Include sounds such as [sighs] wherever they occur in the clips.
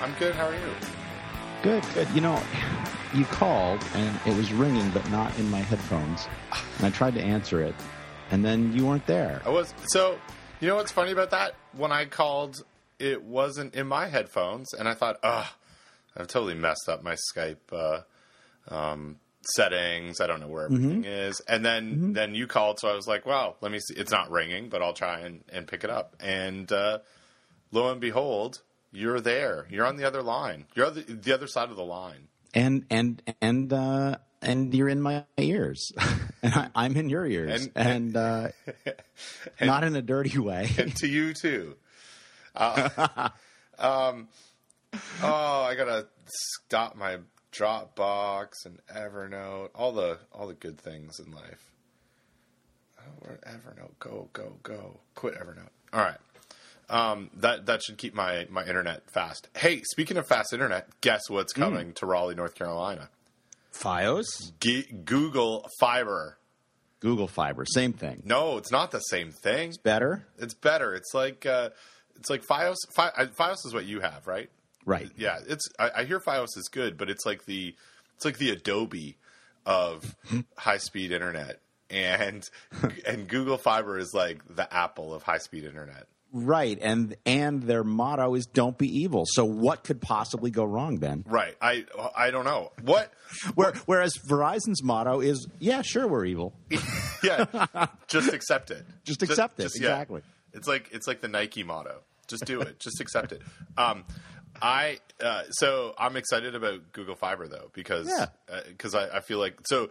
I'm good. How are you? Good, good. You know, you called and it was ringing, but not in my headphones. And I tried to answer it, and then you weren't there. I was so. You know what's funny about that? When I called, it wasn't in my headphones, and I thought, ugh, I've totally messed up my Skype uh, um, settings. I don't know where everything is. And then then you called, so I was like, well, let me see. It's not ringing, but I'll try and, and pick it up. And uh, lo and behold, you're there. You're on the other line. You're the, the other side of the line. And and and uh, and you're in my ears, [laughs] and I, I'm in your ears, And- and, uh, [laughs] not in a dirty way. [laughs] and to you too. Uh, um, oh, I gotta stop my Dropbox and Evernote, all the all the good things in life. Oh, Evernote? Go, go, go! Quit Evernote. All right. Um, that that should keep my my internet fast. Hey, speaking of fast internet, guess what's coming to Raleigh, North Carolina? FiOS, G- Google Fiber. Google Fiber, same thing. No, it's not the same thing. It's better, It's better. It's like uh, it's like FiOS. Fi- FiOS is what you have, right? right? Yeah, it's. I, I hear FiOS is good, but it's like the it's like the Adobe of [laughs] high speed internet, and and Google Fiber is like the Apple of high speed internet. Right, and and their motto is "Don't be evil." So, what could possibly go wrong, Ben? Right. I I don't know what. Where, whereas Verizon's motto is, "Yeah, sure, we're evil." [laughs] Yeah, just accept it. [laughs] Just accept it, yeah. exactly. It's like it's like the Nike motto. Just do it. just accept it. Um, I uh, so I'm excited about Google Fiber though because Yeah. because I, I feel like so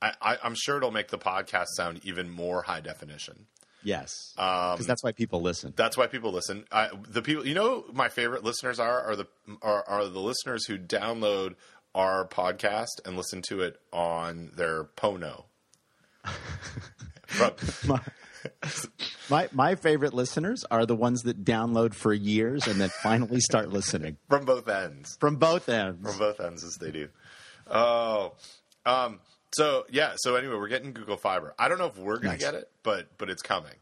I, I, I'm sure it'll make the podcast sound even more high definition. Yes, Um, because that's why people listen. That's why people listen. I, the people, you know, my favorite listeners are are the are, are the listeners who download our podcast and listen to it on their Pono. [laughs] From- My my favorite listeners are the ones that download for years and then finally start listening from both ends. from both ends. From both ends, as they do. Oh, um, so yeah. So anyway, we're getting Google Fiber. I don't know if we're going Nice. to get it, but but it's coming.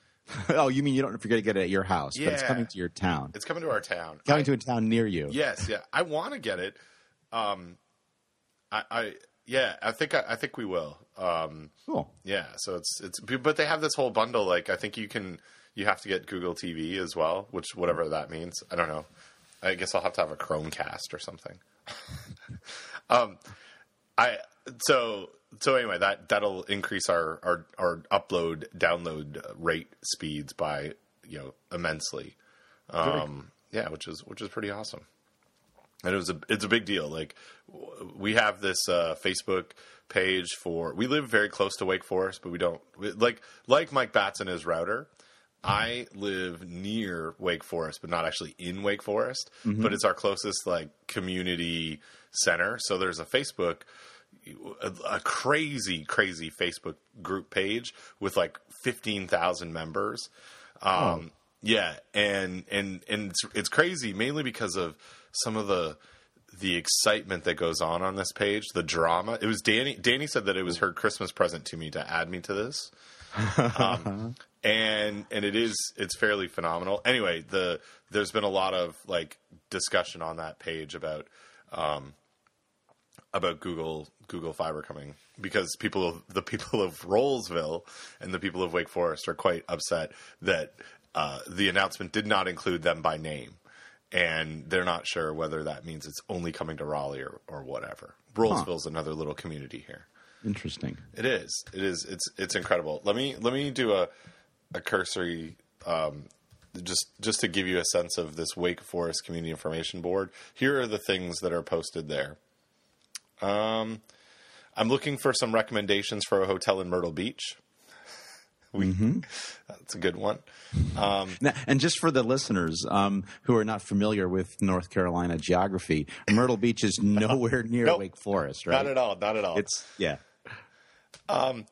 [laughs] oh, you mean you don't if you're gonna get it at your house, but it's coming to your town, It's coming to our town. coming I- to a town near you. Yes, yeah. I want to get it. Um, I, I yeah. I think I, I think we will. Um, Cool. yeah. So it's it's but they have this whole bundle. Like I think you can you have to get Google TV as well, which whatever that means. I don't know. I guess I'll have to have a Chromecast or something. [laughs] um, I so so anyway that that'll increase our our our upload download rate speeds by you know immensely. Um, yeah, which is which is pretty awesome. And it was a it's a big deal. Like we have this uh, Facebook page for we live very close to Wake Forest, but we don't like like Mike Batson his router. I live near Wake Forest, but not actually in Wake Forest. But it's our closest like community center. So there's a Facebook, a, a crazy, crazy Facebook group page with like fifteen thousand members. Um, Yeah, and and and it's it's crazy mainly because of some of the the excitement that goes on on this page, the drama. It was Danny. Danny said that it was her Christmas present to me to add me to this um, [laughs] and and it is it's fairly phenomenal. Anyway, the there's been a lot of like discussion on that page about um, about Google Google Fiber coming because people of the people of Rolesville and the people of Wake Forest are quite upset that uh, the announcement did not include them by name. And they're not sure whether that means it's only coming to Raleigh or, or whatever. Rolesville's another little community here. Interesting. It is. It is. It's it's incredible. Let me let me do a a cursory um, just just to give you a sense of this Wake Forest Community Information Board. Here are the things that are posted there. Um, I'm looking for some recommendations for a hotel in Myrtle Beach. [laughs] We, That's a good one. [laughs] Um, Now, and just for the listeners um, who are not familiar with North Carolina geography, Myrtle Beach is [laughs] nowhere near Nope. Wake Forest, right? Not at all. Not at all. It's yeah. Um,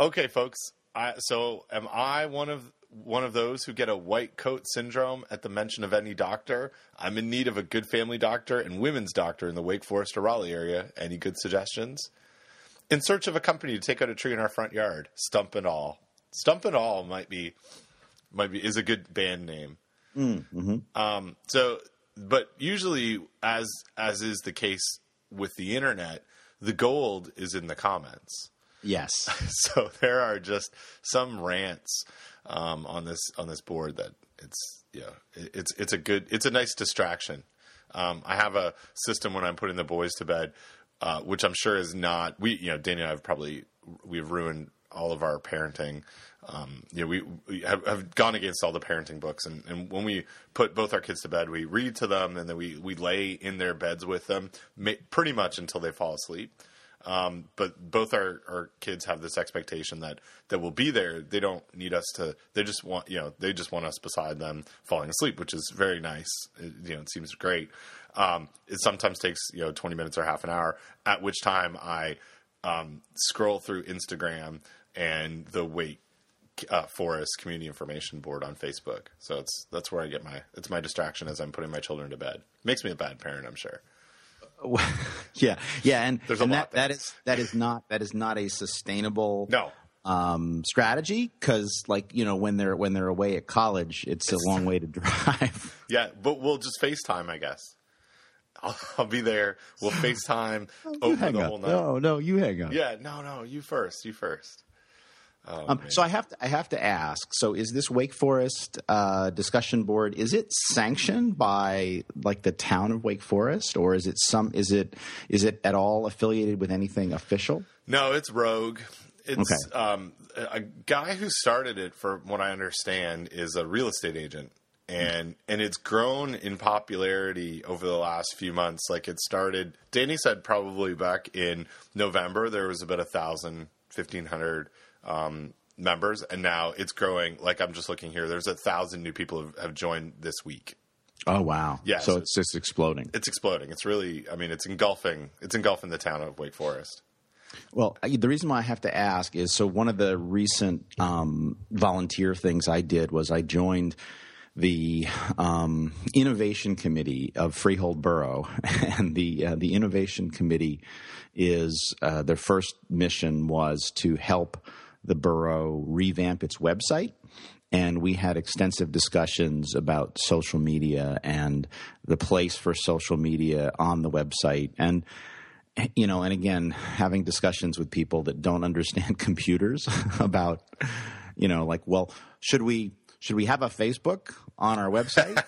okay, folks. I, so, am I one of one of those who get a white coat syndrome at the mention of any doctor? I'm in need of a good family doctor and women's doctor in the Wake Forest or Raleigh area. Any good suggestions? In search of a company to take out a tree in our front yard. Stump and all. Stump and all might be might be is a good band name. Um, so, but usually, as as is the case with the internet, the gold is in the comments. Yes. [laughs] So there are just some rants um, on this on this board that it's yeah it- it's it's a good it's a nice distraction. Um, I have a system when I'm putting the boys to bed, uh, which I'm sure is not we you know Danny and I have probably we've ruined all of our parenting. Um, you know, we, we have, have gone against all the parenting books, and, and when we put both our kids to bed, we read to them, and then we we lay in their beds with them, ma- pretty much until they fall asleep. Um, but both our, our kids have this expectation that that we'll be there. They don't need us to. They just want you know they just want us beside them falling asleep, which is very nice. It, you know, it seems great. Um, it sometimes takes you know twenty minutes or half an hour. At which time I um, scroll through Instagram and the Wake uh, Forest Community Information Board on Facebook. So it's that's where I get my it's my distraction as I'm putting my children to bed. Makes me a bad parent, I'm sure. [laughs] yeah, yeah, and, There's a and lot that, that is that is not that is not a sustainable No, um, strategy because, like you know, when they're when they're away at college, it's a long [laughs] way to drive. Yeah, but we'll just FaceTime, I guess. [laughs] I'll, I'll be there. We'll FaceTime over the whole night. No, no, you hang up. Yeah, no, no, you first. You first. Oh, Um, so I have to I have to ask. So is this Wake Forest uh, discussion board? Is it sanctioned by like the town of Wake Forest, or is it some? Is it is it at all affiliated with anything official? No, it's Rogue. It's Okay. um, a guy who started it, from what I understand, is a real estate agent, and and it's grown in popularity over the last few months. Like it started, Danny said probably back in November there was about a thousand, fifteen hundred um, members, and now it's growing. Like I'm just looking here, there's a thousand new people have, have joined this week. Oh wow! Yeah, So it's just exploding. It's exploding. It's really, I mean, it's engulfing. It's engulfing the town of Wake Forest. Well, the reason why I have to ask is so one of the recent um, volunteer things I did was I joined the um, innovation committee of Freehold Borough, [laughs] and the uh, the innovation committee is uh, their first mission was to help the borough revamp its website. And we had extensive discussions about social media and the place for social media on the website. And you know, and again, having discussions with people that don't [laughs] understand computers [laughs] about, you know, like, well, should we should we have a Facebook on our website?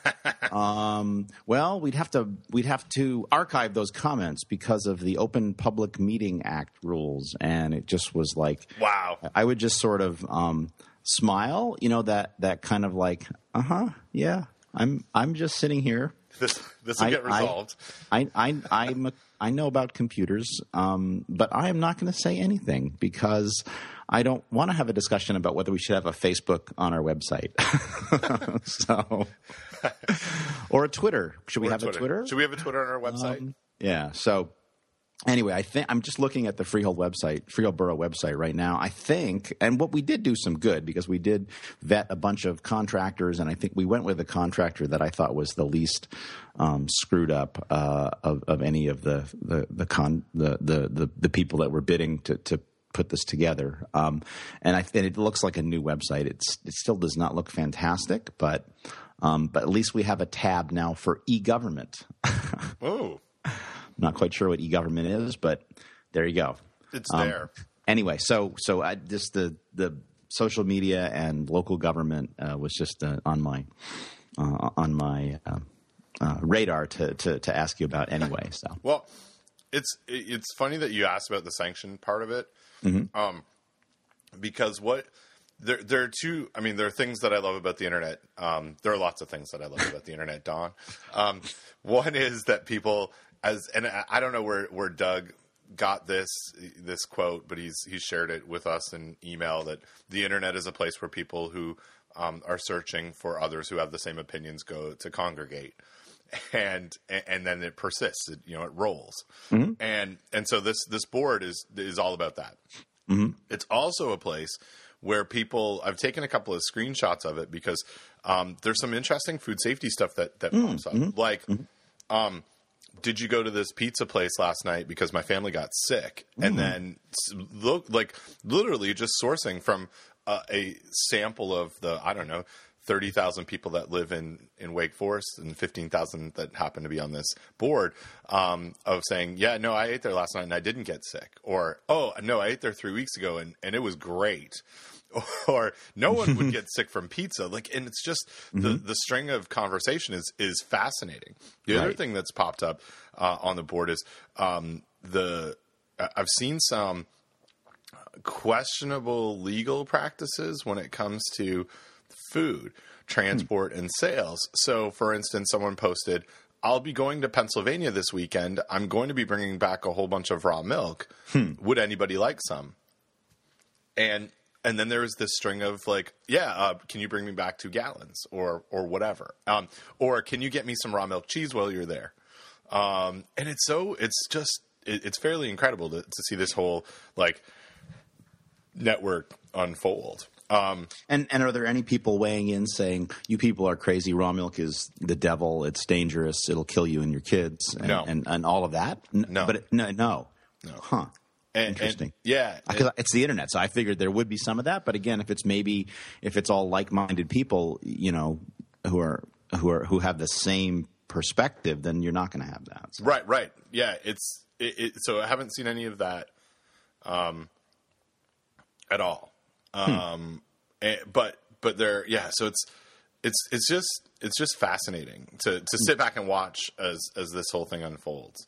[laughs] um, well, we'd have to we'd have to archive those comments because of the Open Public Meeting Act rules, and it just was like, Wow. I would just sort of um, smile, you know, that that kind of like, uh huh, yeah, I'm I'm just sitting here This this will I- get I- resolved. I I I'm a, I know about computers, um, but I am not going to say anything because I don't want to have a discussion about whether we should have a Facebook on our website. [laughs] so, [laughs] or a Twitter. Should we Or have a Twitter? Um, Should we have a Twitter on our website? Yeah. So anyway, I think I'm just looking at the Freehold website, Freehold Borough website right now. I think, and what we did do some good because we did vet a bunch of contractors, and I think we went with a contractor that I thought was the least um, screwed up uh, of, of any of the the the con the the the, the people that were bidding to to put this together. Um, and I and it looks like a new website. It's it still does not look fantastic, but um, but at least we have a tab now for e-government. [laughs] Oh, not quite sure what e-government is, but there you go. it's Um, there. Anyway, so so I just the the social media and local government uh, was just uh, on my uh, on my uh, uh, radar to, to to ask you about anyway. So [laughs] Well, it's it's funny that you asked about the sanction part of it, Mm-hmm. um, because what there there are two. I mean, there are things that I love about the internet. Um, there are lots of things that I love about the internet. Don, um, one is that people as and I don't know where where Doug got this this quote, but he's he's shared it with us in email that the internet is a place where people who um, are searching for others who have the same opinions go to congregate and and then it persists. It, you know, it rolls, and and so this this board is is all about that. It's also a place where people. I've taken a couple of screenshots of it because um, there's some interesting food safety stuff that that pops up. Like, um, did you go to this pizza place last night because my family got sick? And then look like literally just sourcing from uh, a sample of the I don't know thirty thousand people that live in in Wake Forest and fifteen thousand that happen to be on this board um, of saying, yeah, no, I ate there last night and I didn't get sick, or oh no, I ate there three weeks ago and and it was great. [laughs] Or no one would [laughs] get sick from pizza. Like, and it's just the, the string of conversation is is fascinating. The other thing that's popped up uh, on the board is um, the I've seen some questionable legal practices when it comes to food transport and sales. So, for instance, someone posted, "I'll be going to Pennsylvania this weekend. I'm going to be bringing back a whole bunch of raw milk. Would anybody like some?" And and then there was this string of like, yeah, uh, can you bring me back two gallons or or whatever, um, or can you get me some raw milk cheese while you're there? Um, and it's so it's just it, it's fairly incredible to, to see this whole like network unfold. Um, And and are there any people weighing in saying you people are crazy? Raw milk is the devil. It's dangerous. It'll kill you and your kids. And, No. and and all of that. No. but it, no, no, no. Huh. And, Interesting. and- yeah, Because it's the internet, so I figured there would be some of that. But again, if it's maybe if it's all like-minded people, you know, who are who are who have the same perspective, then you're not going to have that. So- Right, right. Yeah, it's it, it, so I haven't seen any of that um at all. Um eh, but but there yeah, so it's it's it's just it's just fascinating to to sit back and watch as as this whole thing unfolds.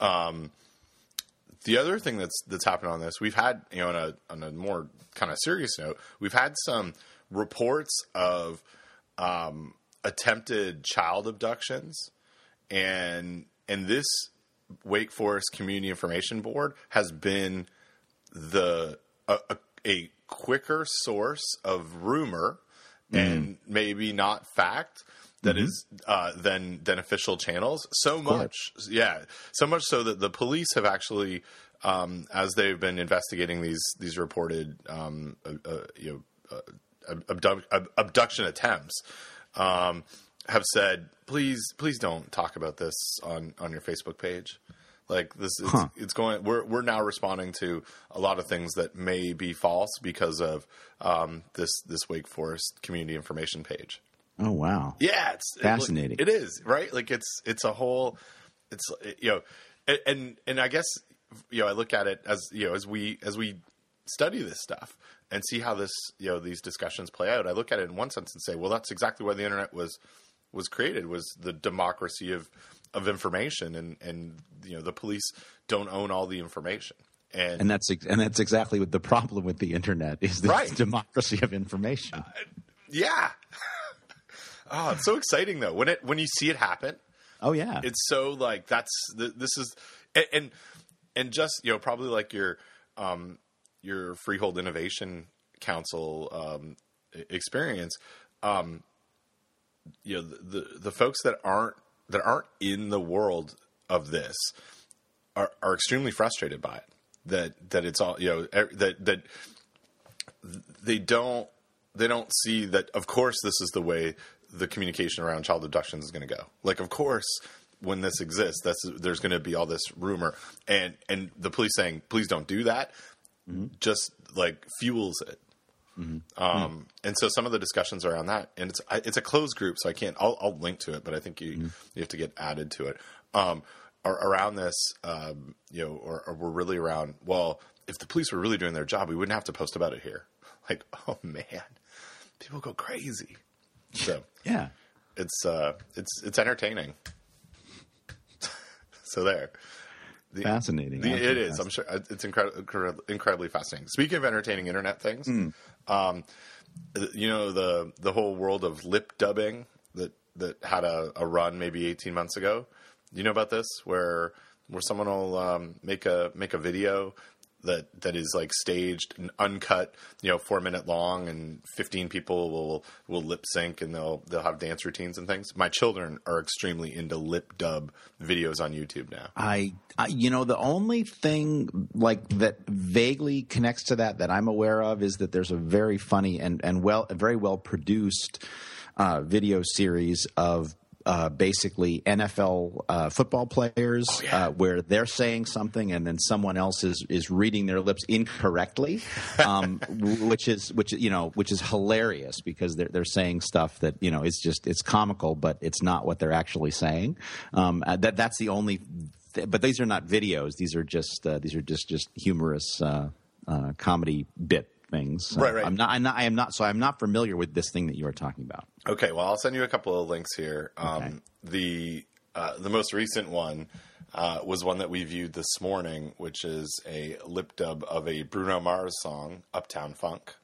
Um the other thing that's that's happened on this, we've had you know on a on a more kind of serious note, we've had some reports of um, attempted child abductions, and and this Wake Forest Community Information Board has been the a, a, a quicker source of rumor and maybe not fact that is uh, than than official channels. So much, yeah, so much so that the police have actually, um, as they've been investigating these these reported um, uh, uh, you know uh, abduct, abduction attempts. Um, have said, please, please don't talk about this on, on your Facebook page. Like this, is, it's going. We're we're now responding to a lot of things that may be false because of um, this this Wake Forest community information page. Oh wow. Yeah, it's it- Fascinating. it is right. Like it's it's a whole. It's you know, and- and I guess you know I look at it as you know as we as we study this stuff and see how this you know these discussions play out. I look at it in one sense and say, well, that's exactly why the internet was was created was the democracy of of information and and you know the police don't own all the information and, And that's ex- and that's exactly what the problem with the internet is. This Right. democracy of information. Uh, yeah. Oh, it's so exciting though when it when you see it happen. Oh yeah. it's so like that's th- this is and, and just you know probably like your um your freehold innovation council um experience um you know the, the the folks that aren't that aren't in the world of this are are extremely frustrated by it that that it's all you know that that they don't they don't see that of course this is the way the communication around child abductions is going to go like of course when this exists that's there's going to be all this rumor and and the police saying please don't do that just like fuels it um, and so some of the discussions around that, and it's I- it's a closed group, so I can't. I'll, I'll link to it, but I think you you have to get added to it. Um, ar- around this, um, you know, or, or we're really around. Well, if the police were really doing their job, we wouldn't have to post about it here. Like, [laughs] oh man, people go crazy. So yeah. it's uh, it's it's entertaining. [laughs] so there. The- Fascinating. the- it is. I'm sure uh, it's incredible, incredibly fascinating. Speaking of entertaining internet things, Hmm. um, you know the the whole world of lip dubbing that that had a, a run maybe 18 months ago. You know about this, where where someone will um, make a make a video that that is like staged and uncut, you know, four minute long, and 15 people will will lip sync and they'll they'll have dance routines and things. My children are extremely into lip dub videos on YouTube now. I, I, you know, the only thing like that vaguely connects to that that I'm aware of is that there's a very funny and and well, very well produced uh, video series of uh, basically NFL uh, football players, Oh, yeah. uh, where they're saying something and then someone else is is reading their lips incorrectly, [laughs] um, which is which you know which is hilarious because they're they're saying stuff that you know it's just it's comical, but it's not what they're actually saying. Um, uh, that that's the only. Th- but these are not videos; these are just uh, these are just just humorous uh, uh, comedy bit things. Right, right. I'm not. I'm not. I am not. So I'm not familiar with this thing that you are talking about. Okay, well, I'll send you a couple of links here. Um, Okay. The uh, the most recent one uh, was one that we viewed this morning, which is a lip dub of a Bruno Mars song, "Uptown Funk,"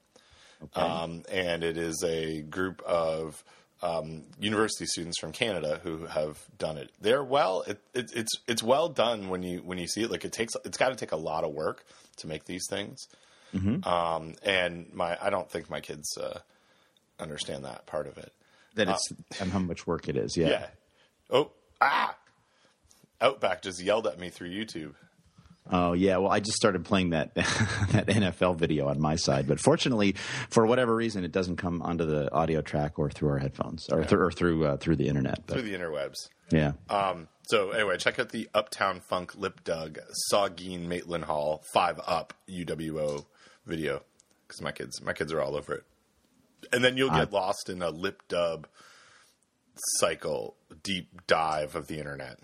um, and it is a group of um, university students from Canada who have done it. They're well. It, it, it's it's well done when you when you see it. Like it takes it's got to take a lot of work to make these things. Um, and my I don't think my kids uh, understand that part of it. That it's and how much work it is. Yeah. Uh, Yeah. Oh, ah! Outback just yelled at me through YouTube. Oh yeah. Well, I just started playing that [laughs] that NFL video on my side, but fortunately, for whatever reason, it doesn't come onto the audio track or through our headphones or, through or through uh, through the internet. But, Through the interwebs. yeah. Um, so anyway, check out the Uptown Funk Lip Dub Saugeen Maitland Hall Five Up UWO video because my kids my kids are all over it, and then you'll get lost in a lip dub cycle deep dive of the internet.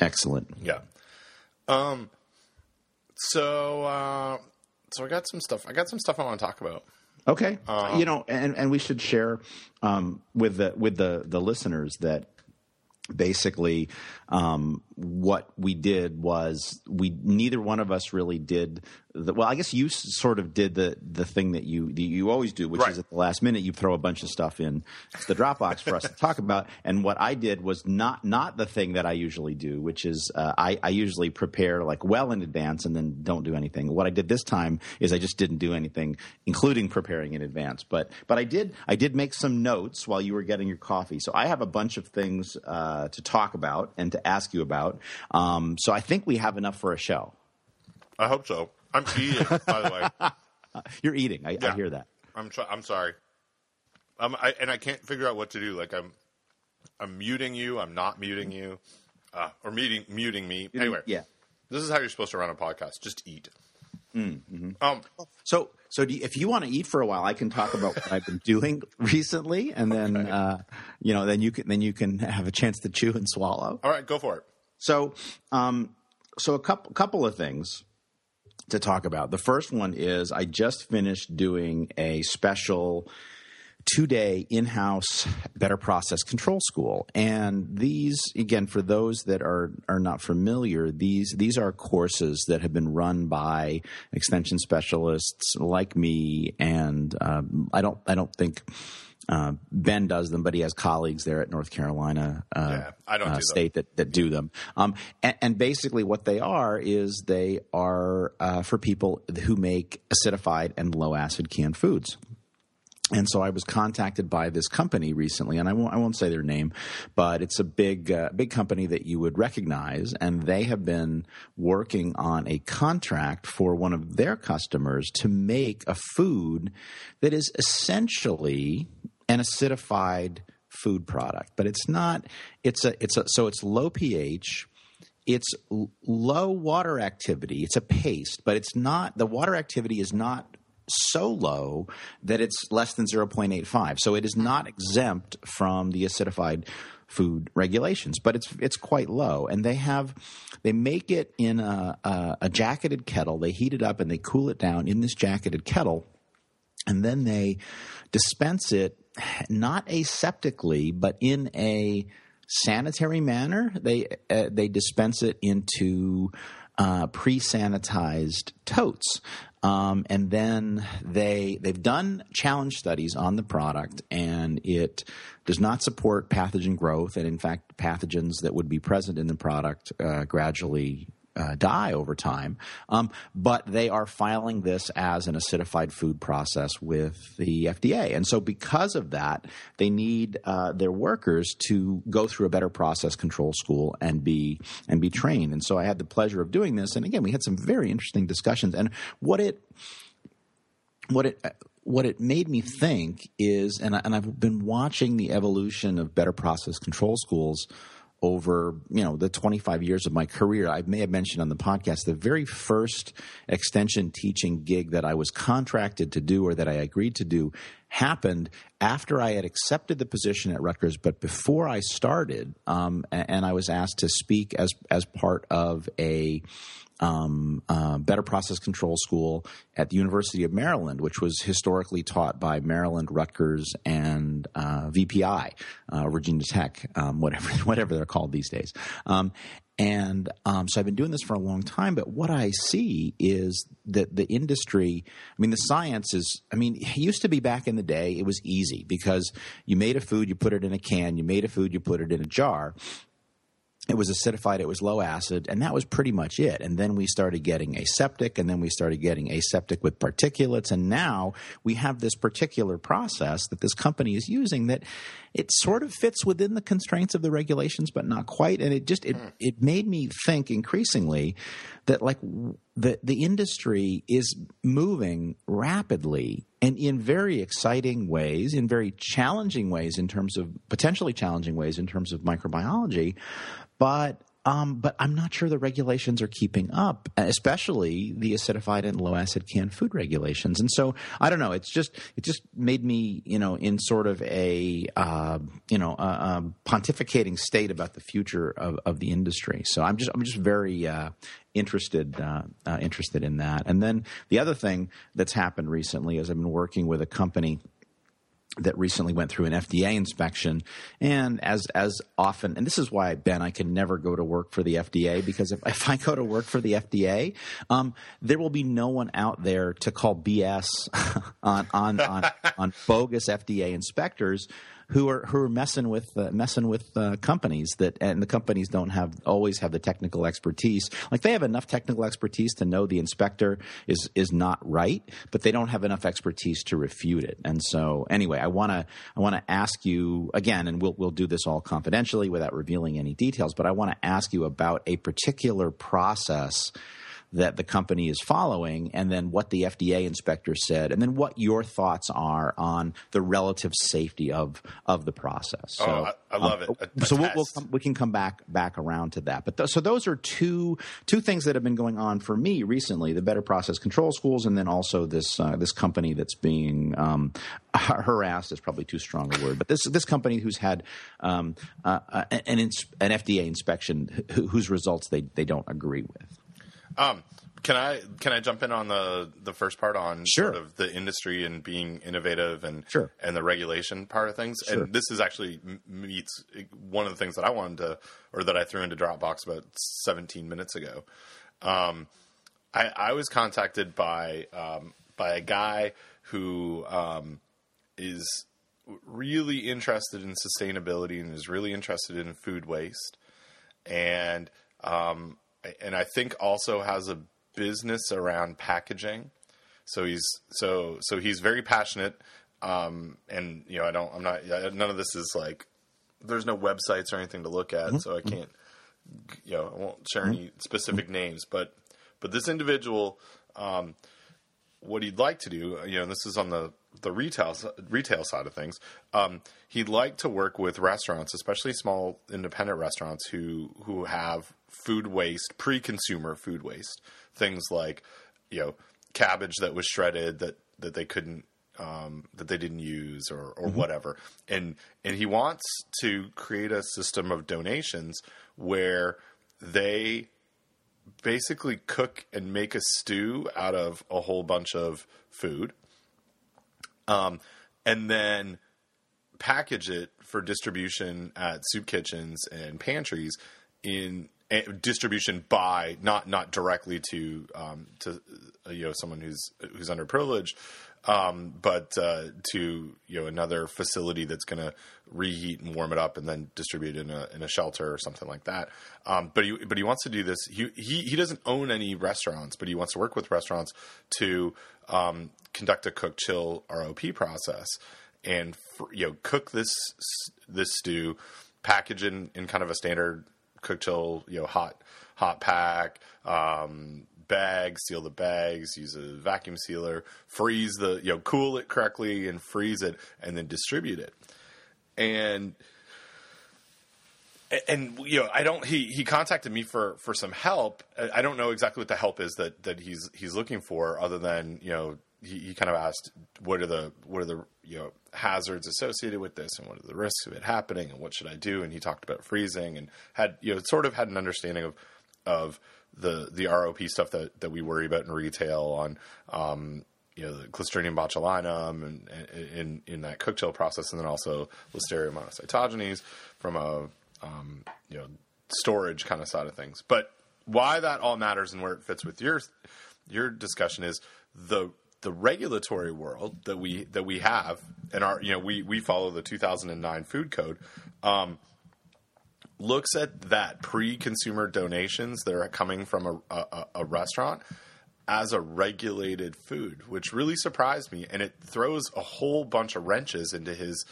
Excellent. Yeah. Um. So uh, so I got some stuff. I got some stuff I want to talk about. Okay. Uh, you know, and, and we should share um, with the with the the listeners that basically um, what we did was we neither one of us really did the, well i guess you sort of did the the thing that you that you always do which Right. is at the last minute you throw a bunch of stuff in the dropbox for us to talk about. And what i did was not not the thing that i usually do which is uh, I, I usually prepare like well in advance and then don't do anything. What i did this time is i just didn't do anything including preparing in advance. But but i did i did make some notes while you were getting your coffee. So i have a bunch of things uh, to talk about and to ask you about um, so i think we have enough for a show I hope so. I'm eating, by the way. [laughs] you're eating i, I hear that I'm try- I'm sorry. Um, I, and I can't figure out what to do. Like I'm, I'm muting you. I'm not muting you, uh, or muting muting me. Anyway, yeah this is how you're supposed to run a podcast. Just eat. Um, So, so do you, if you want to eat for a while, I can talk about what I've been [laughs] doing recently, and then uh, you know, then you can then you can have a chance to chew and swallow. all right, go for it. So, um, so a couple couple of things to talk about. The first one is I just finished doing a special two day in house better process control school. And these, again, for those that are, are not familiar, these, these are courses that have been run by extension specialists like me. And um, I don't, I don't think. Uh, ben does them, but he has colleagues there at North Carolina uh, Yeah, I don't uh. State that, that do them. Um, and, and basically, what they are is they are uh, for people who make acidified and low acid canned foods. And so I was contacted by this company recently, and I won't, I won't say their name, but it's a big, uh, big company that you would recognize, and they have been working on a contract for one of their customers to make a food that is essentially an acidified food product, but it's not. It's a, it's a, so it's low pH it's low water activity. It's a paste, but it's not the water activity is not so low that it's less than 0.85. So it is not exempt from the acidified food regulations, but it's it's quite low. And they have they make it in a, a, a jacketed kettle. They heat it up and they cool it down in this jacketed kettle and then they dispense it not aseptically, but in a sanitary manner. They uh, they dispense it into uh, pre-sanitized totes, um, and then they they've done challenge studies on the product, and it does not support pathogen growth, and in fact, pathogens that would be present in the product uh, gradually uh, die over time. Um, but they are filing this as an acidified food process with the FDA. And so, because of that, they need uh, their workers to go through a better process control school and be and be trained. And so, I had the pleasure of doing this. And again, we had some very interesting discussions. And what it what it what it made me think is, and, I, and I've been watching the evolution of better process control schools over you know the 25 years of my career. I may have mentioned on the podcast the very first extension teaching gig that i was contracted to do or that i agreed to do happened after i had accepted the position at rutgers. But before i started um, and, i was asked to speak as as part of a um, uh, Better Process Control School at the University of Maryland, which was historically taught by Maryland, Rutgers, and uh, VPI, uh, Virginia Tech, um, whatever [laughs] whatever they're called these days. Um, and um, so I've been doing this for a long time, but what I see is that the industry, I mean, the science is, I mean, it used to be back in the day, it was easy because you made a food, you put it in a can, you made a food, you put it in a jar it was acidified, it was low acid, and that was pretty much it. And then we started getting aseptic, and then we started getting aseptic with particulates, and now we have this particular process that this company is using that it sort of fits within the constraints of the regulations, but not quite. And it just it hmm. it made me think increasingly that like the the industry is moving rapidly and in very exciting ways, in very challenging ways in terms of potentially challenging ways in terms of microbiology but um, but I'm not sure the regulations are keeping up, especially the acidified and low acid canned food regulations. And so I don't know. It's just it just made me you know in sort of a uh, you know pontificating state about the future of, of the industry. So I'm just I'm just very uh, interested uh, uh interested in that. And then the other thing that's happened recently is I've been working with a company that recently went through an FDA inspection. And as as often, and this is why Ben, I can never go to work for the FDA because if, [laughs] if I go to work for the FDA, um, there will be no one out there to call BS [laughs] on on on, on bogus FDA inspectors who are who are messing with uh, messing with uh, companies that and the companies don't have always have the technical expertise. Like they have enough technical expertise to know the inspector is is not right, but they don't have enough expertise to refute it. And so anyway, I want to I want to ask you again, and we'll we'll do this all confidentially without revealing any details. But I want to ask you about a particular process that the company is following, and then what the FDA inspector said, and then what your thoughts are on the relative safety of of the process. So, oh, I, I love um, it. A, so we'll, we'll come, we can come back back around to that. But th- so those are two two things that have been going on for me recently: the Better Process Control Schools, and then also this uh, this company that's being um, [laughs] harassed is probably too strong a word, but this this company who's had um, uh, uh an, an FDA inspection whose results they they don't agree with. Um, can I can I jump in on the the first part on sure. sort of the industry and being innovative and sure. and the regulation part of things? Sure. And this is actually meets one of the things that I wanted to or that I threw into Dropbox about 17 minutes ago. Um, I, I, was contacted by um, by a guy who um, is really interested in sustainability and is really interested in food waste and um, and I think also has a business around packaging. So he's so so he's very passionate. Um, and you know, I don't, I'm not, none of this is like, there's no websites or anything to look at, mm-hmm. so I can't, you know, I won't share any mm-hmm. specific names, but, but this individual, um, what he'd like to do, you know, this is on the the retail retail side of things. Um, he'd like to work with restaurants, especially small independent restaurants who who have food waste, pre-consumer food waste, things like you know cabbage that was shredded that that they couldn't um, that they didn't use or or mm-hmm. whatever, and and he wants to create a system of donations where they basically cook and make a stew out of a whole bunch of food, um, and then package it for distribution at soup kitchens and pantries in distribution by not not directly to um, to uh, you know someone who's who's underprivileged, um, but uh, to you know another facility that's going to reheat and warm it up and then distribute in a in a shelter or something like that. Um, but he but he wants to do this. He, he he doesn't own any restaurants, but he wants to work with restaurants to um, conduct a cook chill ROP process and you know cook this this stew, package in in kind of a standard cook chill, you know, hot hot pack, um, bags, seal the bags, use a vacuum sealer, freeze the you know cool it correctly and freeze it, and then distribute it. And and you know, I don't. He he contacted me for for some help. I don't know exactly what the help is that that he's he's looking for, other than you know, he, he kind of asked what are the what are the you know hazards associated with this, and what are the risks of it happening, and what should I do? And he talked about freezing, and had you know sort of had an understanding of of the the ROP stuff that that we worry about in retail on. Um, you know, the Clostridium botulinum and, in in that cook chill process, and then also Listeria monocytogenes from a um, you know storage kind of side of things. But why that all matters and where it fits with your your discussion is the the regulatory world that we that we have and our you know we we follow the 2009 food code um, looks at that pre-consumer donations that are coming from a, a, a restaurant as a regulated food, which really surprised me, and it throws a whole bunch of wrenches into his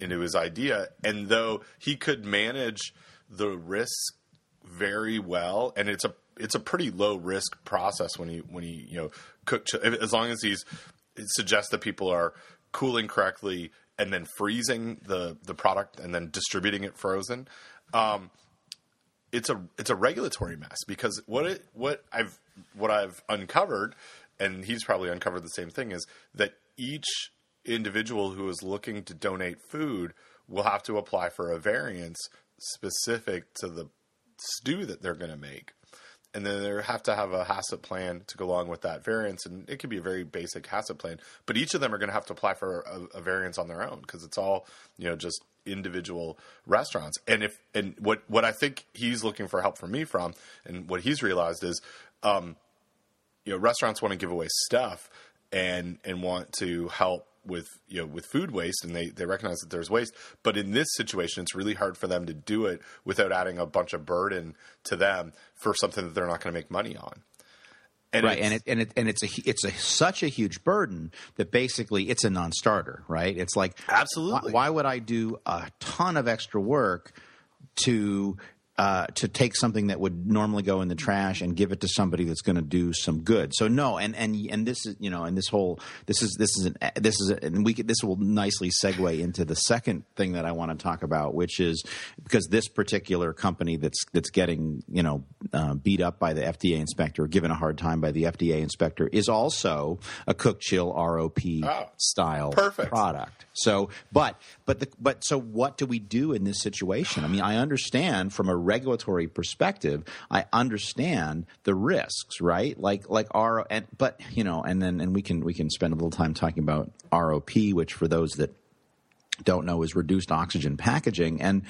into his idea. And though he could manage the risk very well, and it's a it's a pretty low risk process when he when he you know cook as long as he's it suggests that people are cooling correctly and then freezing the the product and then distributing it frozen. Um, it's a it's a regulatory mess because what it what I've what I've uncovered, and he's probably uncovered the same thing, is that each individual who is looking to donate food will have to apply for a variance specific to the stew that they're going to make. And then they have to have a HACCP plan to go along with that variance. And it could be a very basic HACCP plan, but each of them are going to have to apply for a, a variance on their own because it's all, you know, just individual restaurants. And if, and what, what I think he's looking for help from me from, and what he's realized is, um, you know, restaurants want to give away stuff and, and want to help with you know with food waste and they they recognize that there's waste but in this situation it's really hard for them to do it without adding a bunch of burden to them for something that they're not going to make money on and right, and it, and it and it's a it's a such a huge burden that basically it's a non-starter, right? It's like absolutely. Why, why would I do a ton of extra work to uh, to take something that would normally go in the trash and give it to somebody that's going to do some good. So no, and and and this is you know, and this whole this is this is an this is a, and we could, this will nicely segue into the second thing that I want to talk about, which is because this particular company that's that's getting you know uh, beat up by the FDA inspector, given a hard time by the FDA inspector, is also a cook chill ROP oh, style perfect. product. So, but but the, but so what do we do in this situation? I mean, I understand from a regulatory perspective, I understand the risks, right? Like like R and but you know, and then and we can we can spend a little time talking about ROP, which for those that don't know is reduced oxygen packaging and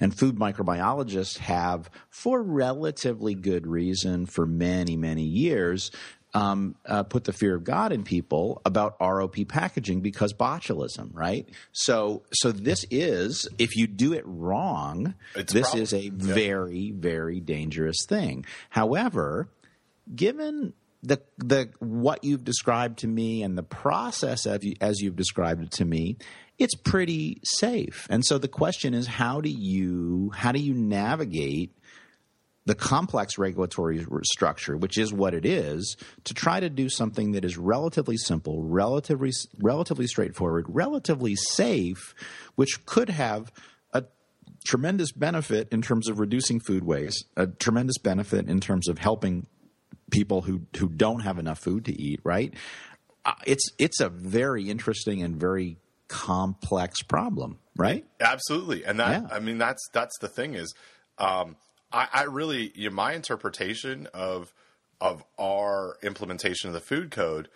and food microbiologists have for relatively good reason for many many years um, uh, put the fear of God in people about ROP packaging because botulism, right? So, so this is if you do it wrong, it's this is a yeah. very, very dangerous thing. However, given the the what you've described to me and the process of you, as you've described it to me, it's pretty safe. And so the question is, how do you how do you navigate the complex regulatory structure, which is what it is, to try to do something that is relatively simple, relatively relatively straightforward, relatively safe, which could have a tremendous benefit in terms of reducing food waste, a tremendous benefit in terms of helping people who who don't have enough food to eat. Right? Uh, it's it's a very interesting and very complex problem. Right? Absolutely, and that yeah. I mean that's that's the thing is. Um, I, I really, you know, my interpretation of of our implementation of the food code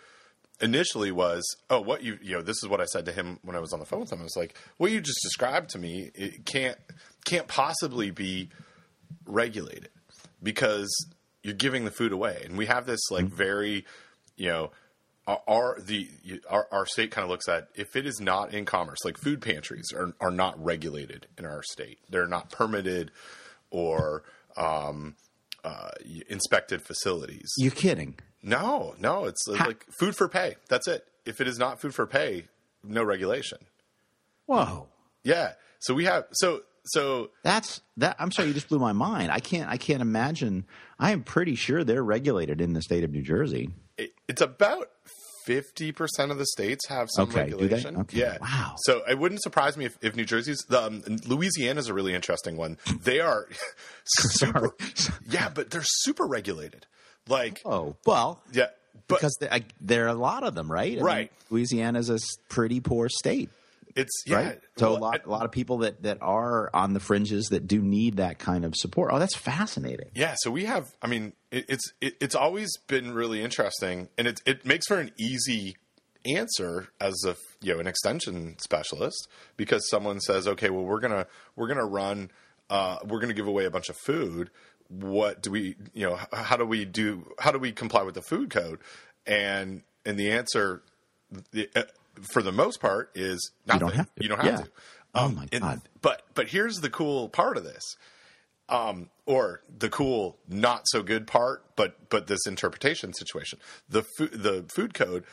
initially was, oh, what you, you know, this is what I said to him when I was on the phone with him. I was like, what you just described to me, it can't can't possibly be regulated because you're giving the food away, and we have this like mm-hmm. very, you know. Our the our, our state kind of looks at if it is not in commerce, like food pantries are are not regulated in our state. They're not permitted or um, uh, inspected facilities. You're kidding? No, no. It's like food for pay. That's it. If it is not food for pay, no regulation. Whoa. Yeah. So we have so so That's that. I'm sorry, you just blew my mind. I can't. I can't imagine. I am pretty sure they're regulated in the state of New Jersey. it, it's about fifty percent of the states have some Okay, they? regulation. Okay, Yeah. wow. So it wouldn't surprise me if, if New Jersey's the um, Louisiana's a really interesting one. They are [laughs] super. [laughs] yeah, but they're super regulated. Like Oh well, yeah, but because there, I, there are a lot of them, right? I Right. Louisiana's a s- pretty poor state, it's yeah. right? So well, a lot, a lot of people that that are on the fringes that do need that kind of support. Oh, that's fascinating. Yeah, so we have. I mean, it, it's it, it's always been really interesting, and it it makes for an easy answer as a you know an extension specialist because someone says, okay, well we're gonna we're gonna run uh, we're gonna give away a bunch of food. What do we you know how do we do how do we comply with the food code? And and the answer, the, uh, for the most part, is nothing. don't have to. You don't have Yeah. to. Oh Um, my and- God. but but here's the cool part of this um, or the cool not so good part, but but this interpretation situation. The fu- the food code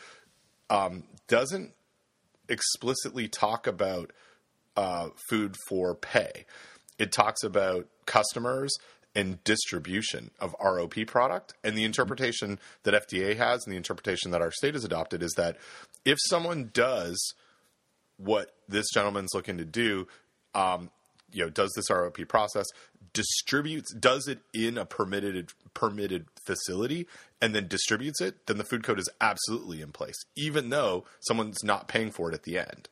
um, doesn't explicitly talk about uh, food for pay. It talks about customers and distribution of ROP product. And the interpretation that FDA has and the interpretation that our state has adopted is that if someone does what this gentleman's looking to do, um, you know, does this ROP process, distributes, does it in a permitted permitted facility, and then distributes it, then the food code is absolutely in place, even though someone's not paying for it at the end.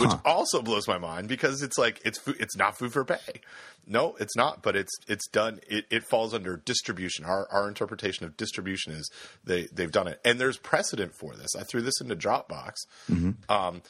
Which also blows my mind because it's like it's food, it's not food for pay. No, it's not, but it's it's done. It, it falls under distribution. Our our interpretation of distribution is they they've done it, and there's precedent for this. I threw this into Dropbox. Um,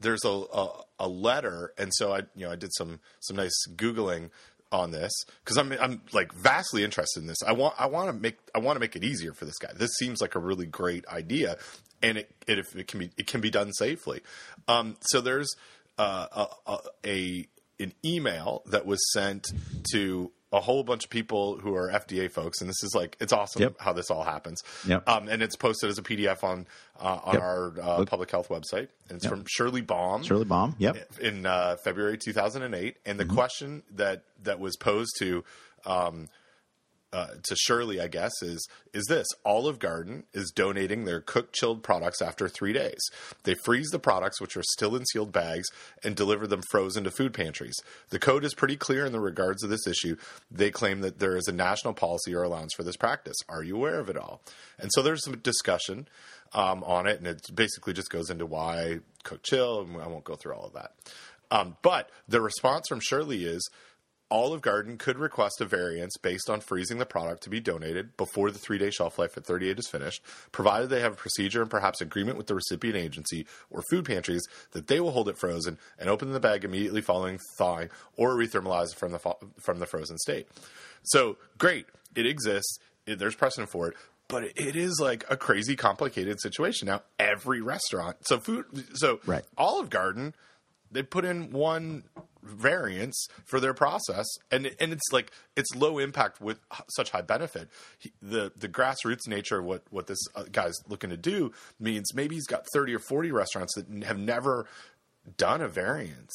there's a, a a letter, and so I you know I did some some nice googling on this because I'm I'm like vastly interested in this. I want I want to make I want to make it easier for this guy. This seems like a really great idea, and it, it it can be it can be done safely. Um, so there's uh, a, a, a an email that was sent to a whole bunch of people who are FDA folks, and this is like it's awesome Yep. how this all happens. Yep. Um, and it's posted as a PDF on uh, on Yep. our uh, public health website, and it's from Shirley Bohm Shirley Bohm. Yep. in uh, February 2008, and the question that that was posed to um, uh, to Shirley, I guess, is is this Olive Garden is donating their cooked chilled products after three days. They freeze the products, which are still in sealed bags, and deliver them frozen to food pantries. The code is pretty clear in the regards of this issue. They claim that there is a national policy or allowance for this practice. Are you aware of it all? And so there's some discussion um, on it, and it basically just goes into why cook chill, and I won't go through all of that. Um, but the response from Shirley is Olive Garden could request a variance based on freezing the product to be donated before the three day shelf life at 38 is finished, provided they have a procedure and perhaps agreement with the recipient agency or food pantries that they will hold it frozen and open the bag immediately following thawing or rethermalize it from the, fo- from the frozen state. So, great. It exists. It, there's precedent for it. But it is like a crazy complicated situation. Now, every restaurant, so food, so Right. Olive Garden, they put in one variance for their process. And and it's like it's low impact with such high benefit. He, the the grassroots nature of what what this uh, guy's looking to do means maybe he's got 30 or 40 restaurants that have never done a variance.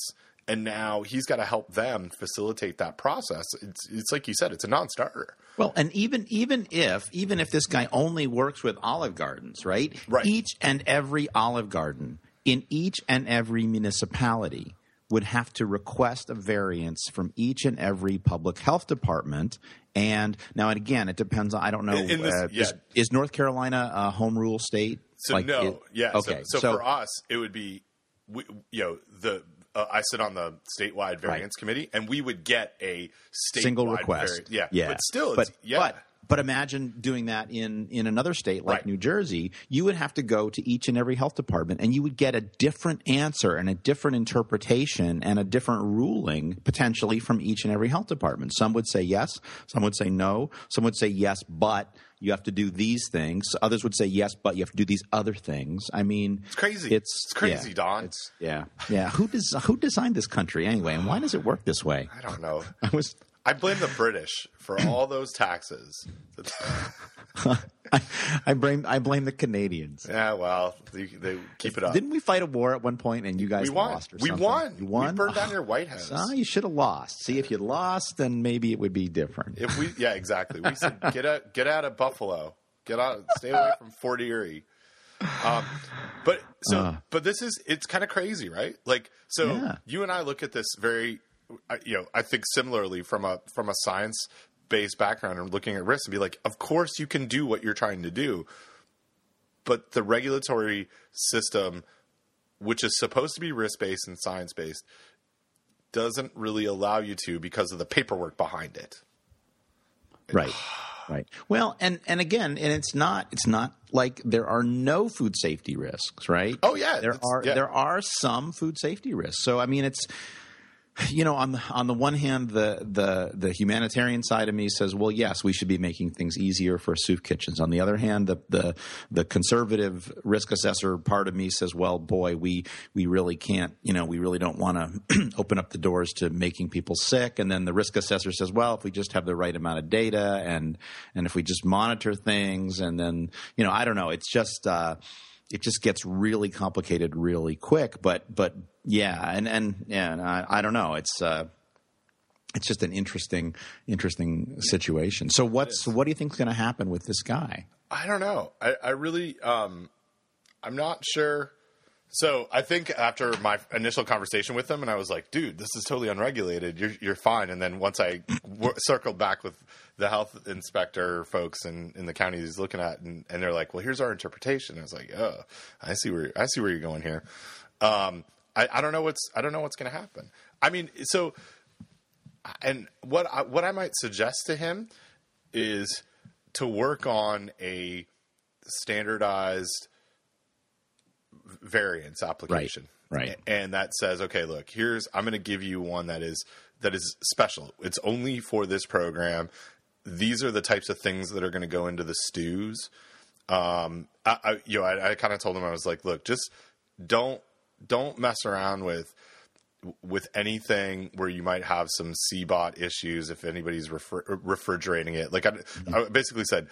And now he's got to help them facilitate that process. It's it's like you said it's a non-starter. Well, and even even if even if this guy only works with Olive Gardens, right? Right. Each and every Olive Garden in each and every municipality would have to request a variance from each and every public health department. And now, and again, it depends on I don't know. In- in this- uh, yeah. is, is North Carolina a home rule state? So Like, no, it- yeah. Okay. So, so, for us, it would be, we, you know, the uh, I sit on the statewide variance committee, and we would get a statewide single request. vari- yeah, yeah. But still, but yeah. but but imagine doing that in in another state like Right. New Jersey. You would have to go to each and every health department, and you would get a different answer and a different interpretation and a different ruling potentially from each and every health department. Some would say yes, some would say no, some would say yes, but you have to do these things. Others would say yes, but you have to do these other things. I mean, it's crazy. It's, it's crazy, yeah, Don. It's yeah, yeah. Who des- who designed this country anyway, and why does it work this way? I don't know. [laughs] I was I blame the British for all those taxes. [laughs] I, I blame I blame the Canadians. yeah, well, they, they keep it up. Didn't we fight a war at one point and you guys we won. lost or We something? won. You won. We burned down [sighs] your White House. Ah, you should have lost. See, if you lost, then maybe it would be different. If we, yeah, exactly. We said get out, get out of Buffalo, get out, stay away from Fort Erie. Um, but so, Uh. but this is it's kind of crazy, right? Like, so Yeah. you and I look at this very, uh, you know, I think similarly from a from a science based background and looking at risk and be like, of course you can do what you're trying to do, but the regulatory system, which is supposed to be risk based and science based, doesn't really allow you to because of the paperwork behind it. Right. Right. Well, and and again, and it's not it's not like there are no food safety risks, right? Oh, yeah, there are yeah. there are some food safety risks. So I mean, it's [sighs] you know on the on the one hand, the the the humanitarian side of me says, well, yes, we should be making things easier for soup kitchens. On the other hand, the the the conservative risk assessor part of me says, well, boy, we we really can't, you know, we really don't want [clears throat] to open up the doors to making people sick. And then the risk assessor says, well, if we just have the right amount of data and and if we just monitor things, and then you know, I don't know, it's just. uh it just gets really complicated really quick. But but yeah, and and yeah, and I, I don't know. It's uh, it's just an interesting interesting situation. So what's what do you think's going to happen with this guy? I don't know. I, I really, um, I'm not sure. So I think after my initial conversation with him, and I was like, "Dude, this is totally unregulated. You're you're fine." And then once I [laughs] w- circled back with the health inspector folks in, in the county he's looking at, and, and they're like, "Well, here's our interpretation." I was like, "Oh, I see where I see where you're going here." Um, I, I don't know what's I don't know what's going to happen. I mean, so and what I, what I might suggest to him is to work on a standardized variance application. right. right. And that says, okay, look, here's I'm going to give you one that is that is special. It's only for this program. These are the types of things that are going to go into the stews. Um, I, I you know, I, I kind of told him I was like, look, just don't don't mess around with with anything where you might have some CBOT issues if anybody's refri- refrigerating it. Like I, I basically said,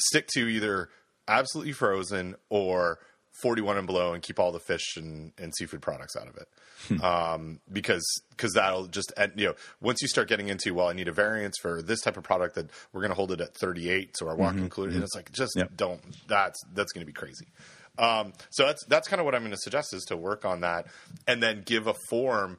stick to either absolutely frozen or 41 and below and keep all the fish and, and seafood products out of it. Hmm. Um, because, cause that'll just, you know, once you start getting into, well, I need a variance for this type of product that we're going to hold it at 38. So our walk included, mm-hmm. and mm-hmm. it's like, just Yep. don't, that's, that's going to be crazy. Um, so that's, that's kind of what I'm going to suggest is to work on that and then give a form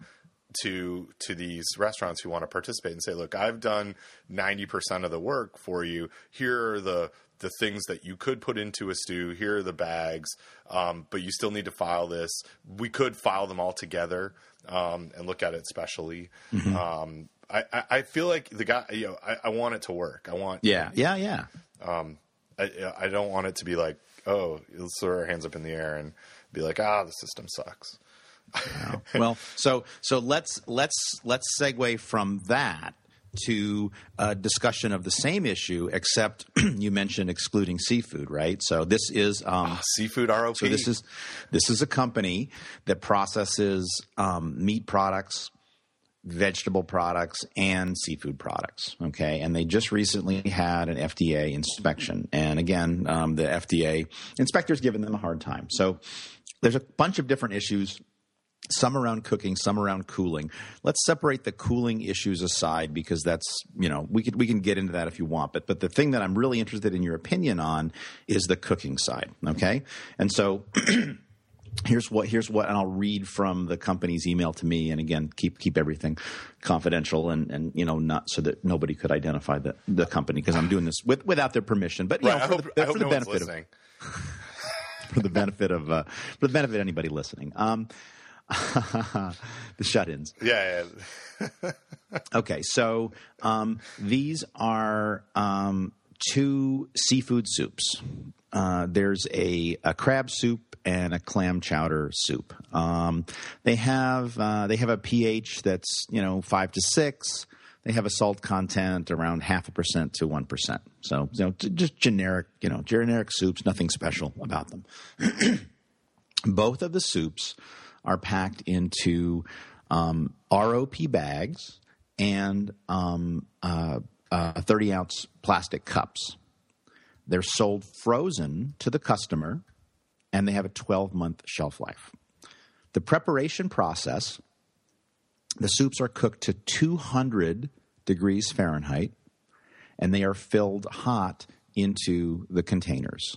to to these restaurants who want to participate and say, look, I've done ninety percent of the work for you. Here are the the things that you could put into a stew. Here are the bags, um, but you still need to file this. We could file them all together um, and look at it specially. Um, I, I, I feel like the guy, you know, I, I want it to work. I want, Yeah, yeah, yeah. I, I don't want it to be like, oh, let's throw our hands up in the air and be like, ah, the system sucks. [laughs] well, so so let's let's let's segue from that to a discussion of the same issue, except [clears throat] you mentioned excluding seafood, right? So this is um, Seafood ROP. So this is this is a company that processes um, meat products, vegetable products, and seafood products. Okay, and they just recently had an FDA inspection, and again, um, the FDA inspectors giving them a hard time. So there's a bunch of different issues. Some around cooking, some around cooling. Let's separate the cooling issues aside because that's you know we could we can get into that if you want. But but the thing that I'm really interested in your opinion on is the cooking side. Okay, and so [clears throat] here's what here's what and I'll read from the company's email to me and again keep keep everything confidential and and you know not so that nobody could identify the the company because I'm doing this with without their permission. But you Right, know for hope, the, for the no benefit of [laughs] for the benefit of uh, for the benefit of anybody listening. Um [laughs] the shut-ins. Yeah, yeah. Okay, so um, these are um, two seafood soups. Uh, there's a, a crab soup and a clam chowder soup. Um, they have uh, they have a pH that's you know five to six. They have a salt content around half a percent to one percent. So you know j- just generic you know generic soups, nothing special about them. [clears throat] Both of the soups are packed into um, ROP bags and um, uh, uh, 30 ounce plastic cups. They're sold frozen to the customer, and they have a 12 month shelf life. The preparation process the soups are cooked to 200 degrees Fahrenheit, and they are filled hot into the containers.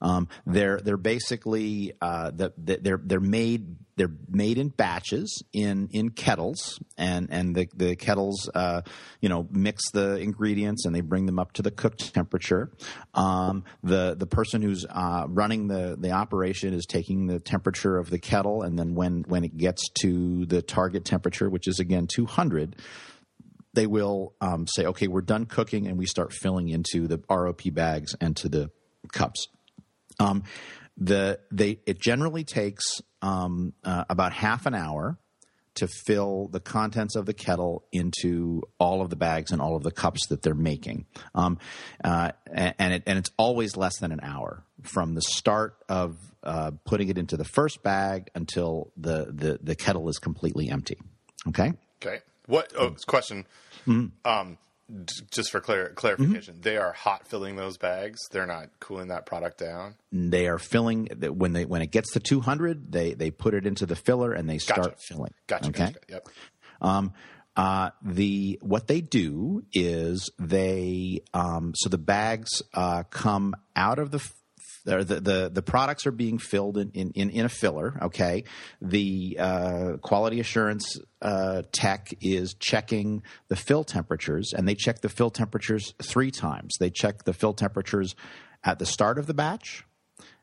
Um, they're they're basically uh, the, the, they're they're made they're made in batches in in kettles and and the the kettles uh, you know mix the ingredients and they bring them up to the cooked temperature. Um, the the person who's uh, running the the operation is taking the temperature of the kettle and then when when it gets to the target temperature, which is again 200 they will um, say, okay, we're done cooking, and we start filling into the ROP bags and to the cups. Um, the they it generally takes um, uh, about half an hour to fill the contents of the kettle into all of the bags and all of the cups that they're making. Um, uh, and, it, and it's always less than an hour from the start of uh, putting it into the first bag until the, the, the kettle is completely empty. Okay? Okay. What? Oh, question. Mm-hmm. Um, just for clar- clarification, mm-hmm. they are hot filling those bags. They're not cooling that product down. They are filling when they when it gets to 200, they they put it into the filler and they start gotcha. filling. Gotcha. Okay. Gotcha. Yep. Um, uh, the what they do is they um, so the bags uh, come out of the the, the, the products are being filled in, in, in a filler. Okay, the uh, quality assurance uh, tech is checking the fill temperatures, and they check the fill temperatures three times. They check the fill temperatures at the start of the batch,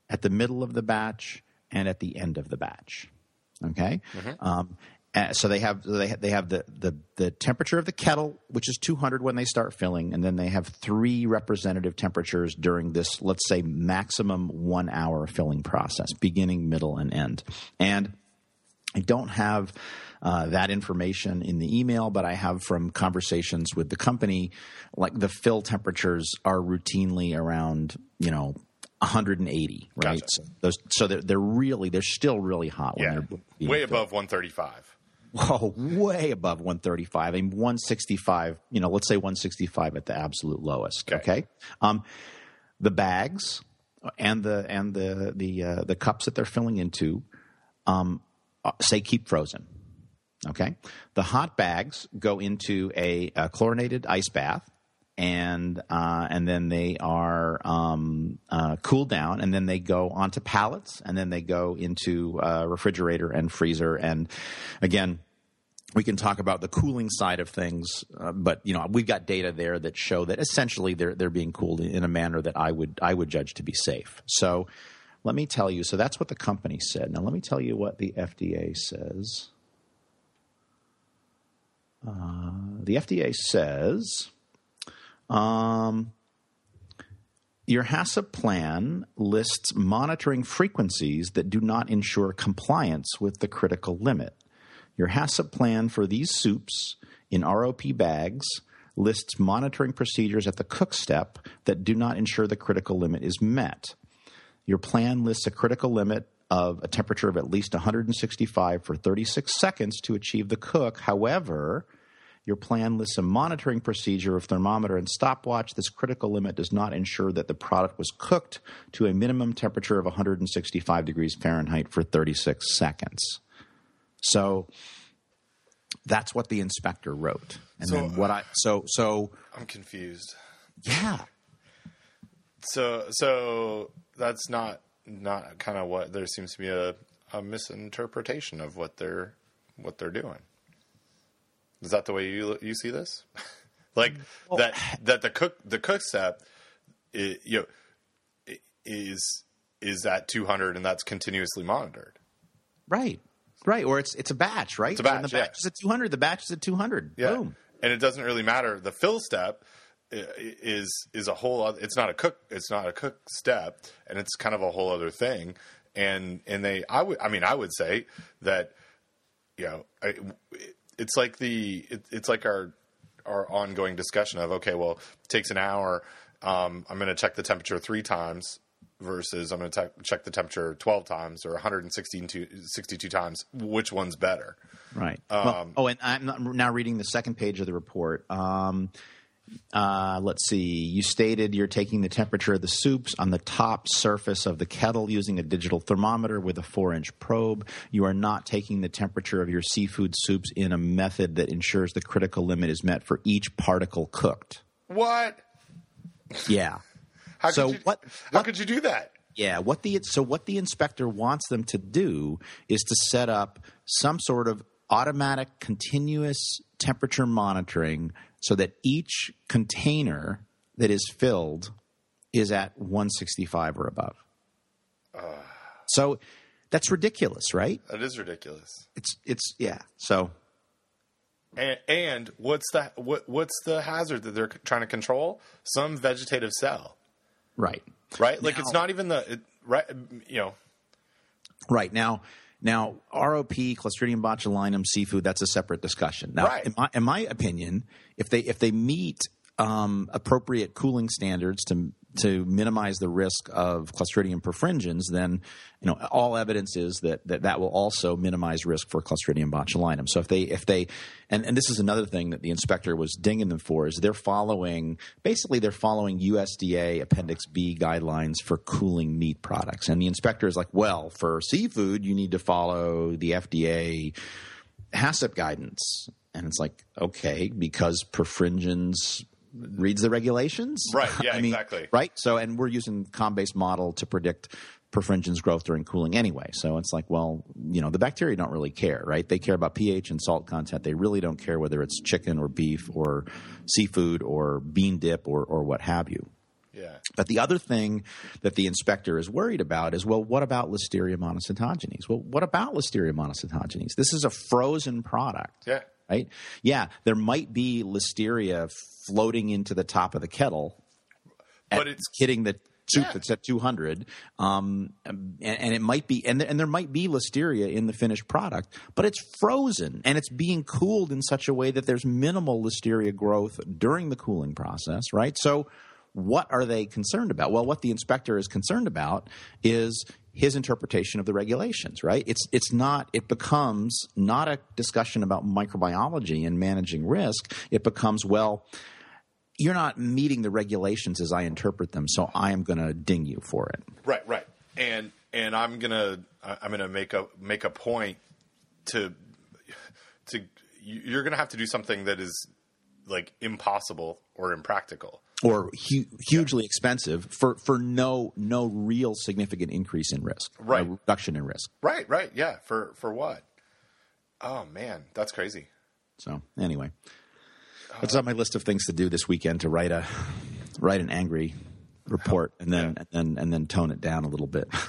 at the middle of the batch, and at the end of the batch. Okay, mm-hmm. um, uh, so they have they have, they have the, the the temperature of the kettle, which is 200 when they start filling, and then they have three representative temperatures during this, let's say, maximum one hour filling process, beginning, middle, and end. And I don't have uh, that information in the email, but I have from conversations with the company, like the fill temperatures are routinely around, you know, 180, right? Gotcha. So, those, so they're, they're really, they're still really hot yeah. when they're way above 135. Whoa, way above 135. I mean, 165, you know, let's say 165 at the absolute lowest. Okay. okay? Um, the bags and the and the the uh, the cups that they're filling into um, uh, say keep frozen. Okay, the hot bags go into a, a chlorinated ice bath, and uh, and then they are um, uh, cooled down, and then they go onto pallets, and then they go into uh, refrigerator and freezer, and again, we can talk about the cooling side of things, uh, but you know we've got data there that show that essentially they're they're being cooled in a manner that I would I would judge to be safe. So let me tell you. So that's what the company said. Now let me tell you what the FDA says. Uh, the FDA says. Um, your HACCP plan lists monitoring frequencies that do not ensure compliance with the critical limit. Your HACCP plan for these soups in ROP bags lists monitoring procedures at the cook step that do not ensure the critical limit is met. Your plan lists a critical limit of a temperature of at least 165 for 36 seconds to achieve the cook. However, your plan lists a monitoring procedure of thermometer and stopwatch. This critical limit does not ensure that the product was cooked to a minimum temperature of 165 degrees Fahrenheit for 36 seconds. So that's what the inspector wrote. And so, then what I so so I'm confused. Yeah. So so that's not not kind of what there seems to be a, a misinterpretation of what they're what they're doing. Is that the way you you see this? [laughs] like well, that that the cook the cook step you know is is at 200 and that's continuously monitored. Right. Right, or it's it's a batch, right? It's a batch. the batch yeah. is at 200. The batch is at 200. Yeah. Boom. And it doesn't really matter. The fill step is is a whole. Other, it's not a cook. It's not a cook step, and it's kind of a whole other thing. And and they, I would, I mean, I would say that, you know, I, it's like the, it, it's like our our ongoing discussion of okay, well, it takes an hour. Um, I'm going to check the temperature three times versus I'm going to check the temperature 12 times or 162 times. Which one's better? Right. well, oh, and I'm now reading the second page of the report. Um, uh, let's see. You stated you're taking the temperature of the soups on the top surface of the kettle using a digital thermometer with a four inch probe. You are not taking the temperature of your seafood soups in a method that ensures the critical limit is met for each particle cooked. What? Yeah. How so could you, what, How what- could you do that? Yeah, what the so what the inspector wants them to do is to set up some sort of automatic continuous temperature monitoring so that each container that is filled is at 165 or above. Ah. so that's ridiculous, right? That is ridiculous. It's it's yeah. So And, and what's the what, what's the hazard that they're trying to control? Some vegetative cell, right. right? Like it's not even the it, right. You know, Right now, now ROP Clostridium botulinum seafood that's a separate discussion. Now, Right. in, my, in my opinion, if they if they meet um, appropriate cooling standards to to minimize the risk of Clostridium perfringens, then you know all evidence is that that, that will also minimize risk for Clostridium botulinum. So if they if they and, and this is another thing that the inspector was dinging them for is they're following basically they're following USDA Appendix B guidelines for cooling meat products, and the inspector is like, well, for seafood you need to follow the FDA HACCP guidance. And it's like, okay, because perfringens reads the regulations. Right, [laughs] yeah, I mean, exactly. Right. So, and we're using ComBase model to predict perfringens growth during cooling anyway. So it's like, well, you know, the bacteria don't really care, right? They care about pH and salt content. They really don't care whether it's chicken or beef or seafood or bean dip or, or what have you. yeah, But the other thing that the inspector is worried about is, well, what about Listeria monocytogenes? Well, what about Listeria monocytogenes? This is a frozen product. yeah, Right? Yeah, there might be Listeria floating into the top of the kettle, but it's hitting the soup Yeah. that's at 200 um, and, and it might be and there, and there might be listeria in the finished product but it's frozen and it's being cooled in such a way that there's minimal listeria growth during the cooling process right? So what are they concerned about? Well what the inspector is concerned about is his interpretation of the regulations right? It's it's not it becomes not a discussion about microbiology and managing risk. It becomes well you're not meeting the regulations as I interpret them, so I am going to ding you for it. right, right. And and I'm gonna I'm gonna make a make a point to to you- you're gonna have to do something that is like impossible or impractical. Or hu- hugely expensive for, for no no real significant increase in risk, Right. reduction in risk. Right, right, yeah. For for what? Oh man, that's crazy. So anyway, that's on my list of things to do this weekend to write a write an angry report and then and then and then tone it down a little bit. [laughs]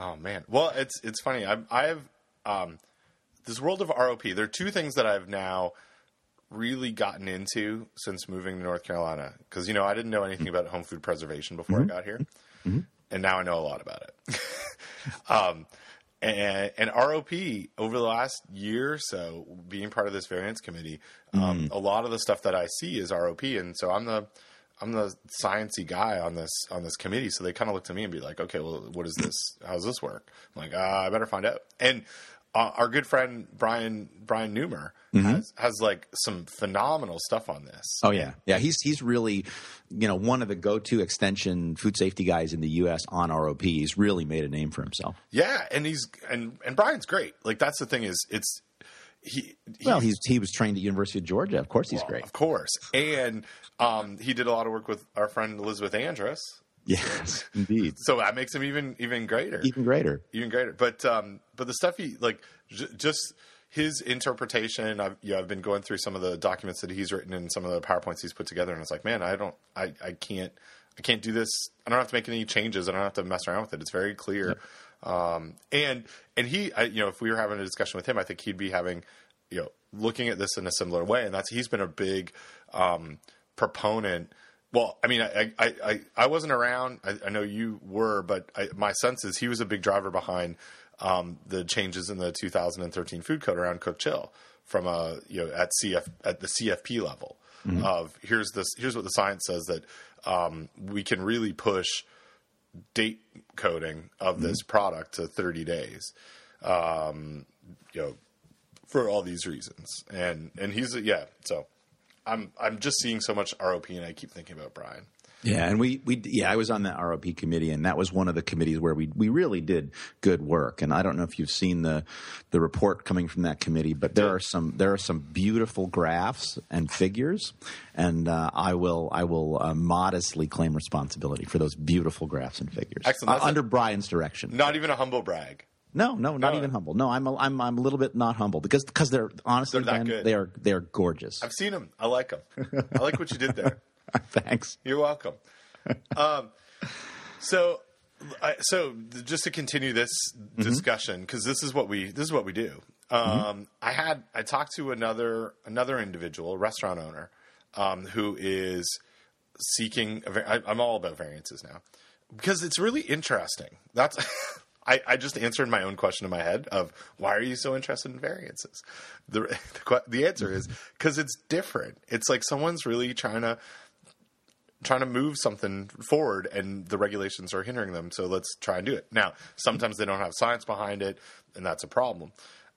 Oh man. Well, it's it's funny. I've I've um, this world of ROP. There are two things that I've now really gotten into since moving to North Carolina because you know I didn't know anything about home food preservation before I got here, and now I know a lot about it. [laughs] um, and, and ROP over the last year or so, being part of this variance committee, um, a lot of the stuff that I see is ROP, and so I'm the I'm the sciencey guy on this on this committee. So they kind of look to me and be like, okay, well, what is this? How does this work? I'm like, uh, I better find out. And uh, our good friend Brian Brian Nummer has has like some phenomenal stuff on this. Oh yeah, yeah. He's he's really, you know, one of the go-to extension food safety guys in the U.S. on ROP. He's really made a name for himself. Yeah, and he's and and Brian's great. Like that's the thing is it's he, he Well, he's he was trained at University of Georgia. Of course, he's great. of course, and um, he did a lot of work with our friend Elizabeth Andress. Yes, [laughs] indeed. So that makes him even even greater. Even greater. even greater. But um, but the stuff he like j- just his interpretation. I've you know, I've been going through some of the documents that he's written and some of the powerpoints he's put together, and it's like, man, I don't, I, I can't, I can't do this. I don't have to make any changes. I don't have to mess around with it. It's very clear. Um, and and he, I, you know, if we were having a discussion with him, I think he'd be having, you know, looking at this in a similar way. And that's he's been a big um, proponent. Well, I mean, I I, I, I wasn't around. I, I know you were, but I, my sense is he was a big driver behind um, the changes in the 2013 food code around cook chill from a you know at CF at the CFP level of here's this here's what the science says that um, we can really push date coding of this product to 30 days. Um, you know, for all these reasons. And and he's yeah, so I'm I'm just seeing so much ROP and I keep thinking about Brian. Yeah, and we, we yeah, I was on the ROP committee, and that was one of the committees where we we really did good work. And I don't know if you've seen the the report coming from that committee, but there are some there are some beautiful graphs and figures, and uh, I will I will uh, modestly claim responsibility for those beautiful graphs and figures Excellent. Uh, under Brian's direction. Not even a humble brag. No, no, not No. even humble. No, I'm a, I'm I'm a little bit not humble because because they're honestly They're that Ben, good. they are they are gorgeous. I've seen them. I like them. I like what you did there. [laughs] Thanks. You're welcome. Um, so, I, so just to continue this discussion, because this is what we this is what we do. Um, I had I talked to another another individual, a restaurant owner, um, who is seeking. A, I, I'm all about variances now because it's really interesting. That's. [laughs] I, I just answered my own question in my head of why are you so interested in variances? The [laughs] the, the answer is mm-hmm. because it's different. It's like someone's really trying to trying to move something forward and the regulations are hindering them so let's try and do it now sometimes they don't have science behind it and that's a problem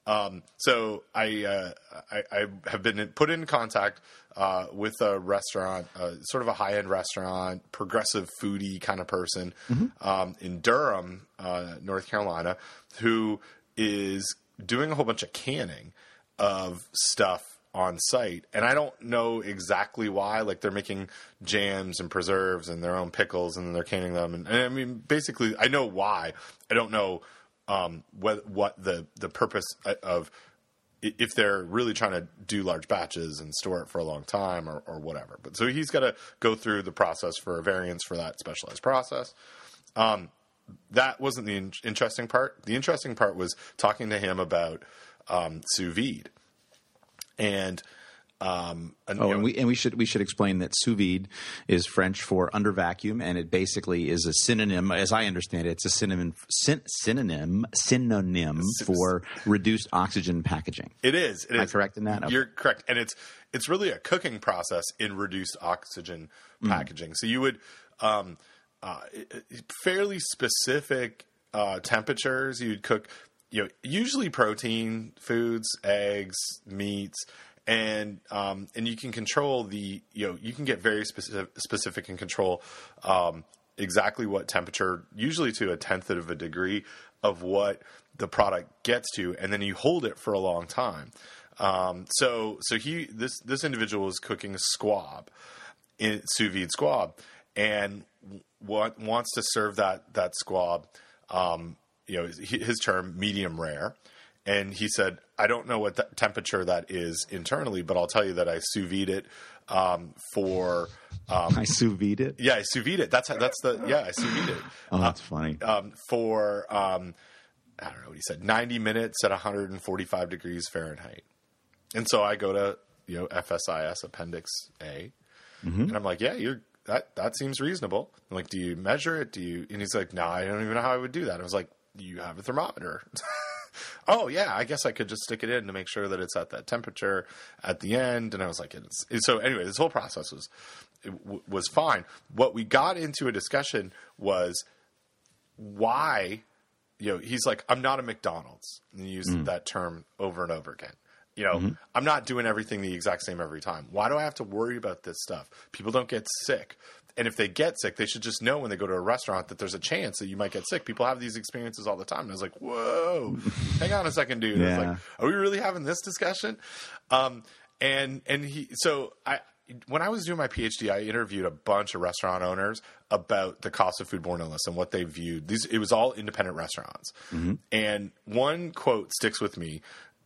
um, so I, uh, I I have been put in contact uh, with a restaurant, uh, sort of a high end restaurant, progressive foodie kind of person um, in Durham, uh, North Carolina, who is doing a whole bunch of canning of stuff on site. And i don't know exactly why like they're making jams and preserves and their own pickles and then they're canning them. And, and i mean basically i know why. I don't know um, what what the the purpose of if they're really trying to do large batches and store it for a long time or, or whatever. But so he's got to go through the process for a variance for that specialized process. Um, that wasn't the in- interesting part. The interesting part was talking to him about um, sous vide. And um, and, Oh, you know, and we and we should we should explain that sous vide is French for under vacuum, and it basically is a synonym, as I understand it, it's a synonym syn, synonym synonym for reduced oxygen packaging. It is. It Am I correct in that? Okay. You're correct, and it's it's really a cooking process in reduced oxygen Mm. packaging. So you would um, uh, fairly specific uh, temperatures. You'd cook, you know, usually protein foods, eggs, meats. And um, and you can control the you know you can get very specific specific and control um, exactly what temperature usually to a tenth of a degree of what the product gets to, and then you hold it for a long time. Um, so so he this this individual is cooking squab, in sous vide squab, and what wants to serve that that squab, um, you know, his, his term medium rare. And he said, I don't know what the temperature that is internally, but I'll tell you that I sous vide it um, for um, I sous vide it. yeah, I sous vide it. That's that's the yeah, I sous vide it Oh, that's funny. um, for um, I don't know what he said, 90 minutes at 145 degrees Fahrenheit. And so I go to you know FSIS Appendix A, and I'm like, yeah, you're that that seems reasonable. I'm like, do you measure it? Do you? And he's like, no, I don't even know how I would do that. I was like, you have a thermometer? [laughs] oh yeah, I guess I could just stick it in to make sure that it's at that temperature at the end. And I was like, it's, so anyway, this whole process was it w- was fine. What we got into a discussion was why you know he's like i'm not a mcdonald's. And he used mm. that term over and over again. You know mm-hmm. i'm not doing everything the exact same every time. Why do i have to worry about this stuff? People don't get sick and if they get sick they should just know when they go to a restaurant that there's a chance that you might get sick. People have these experiences all the time. And i was like whoa [laughs] hang on a second dude. I was like are we really having this discussion? Um and and he so i when I was doing my PhD, I interviewed a bunch of restaurant owners about the cost of foodborne illness and what they viewed. These it was all independent restaurants, and one quote sticks with me,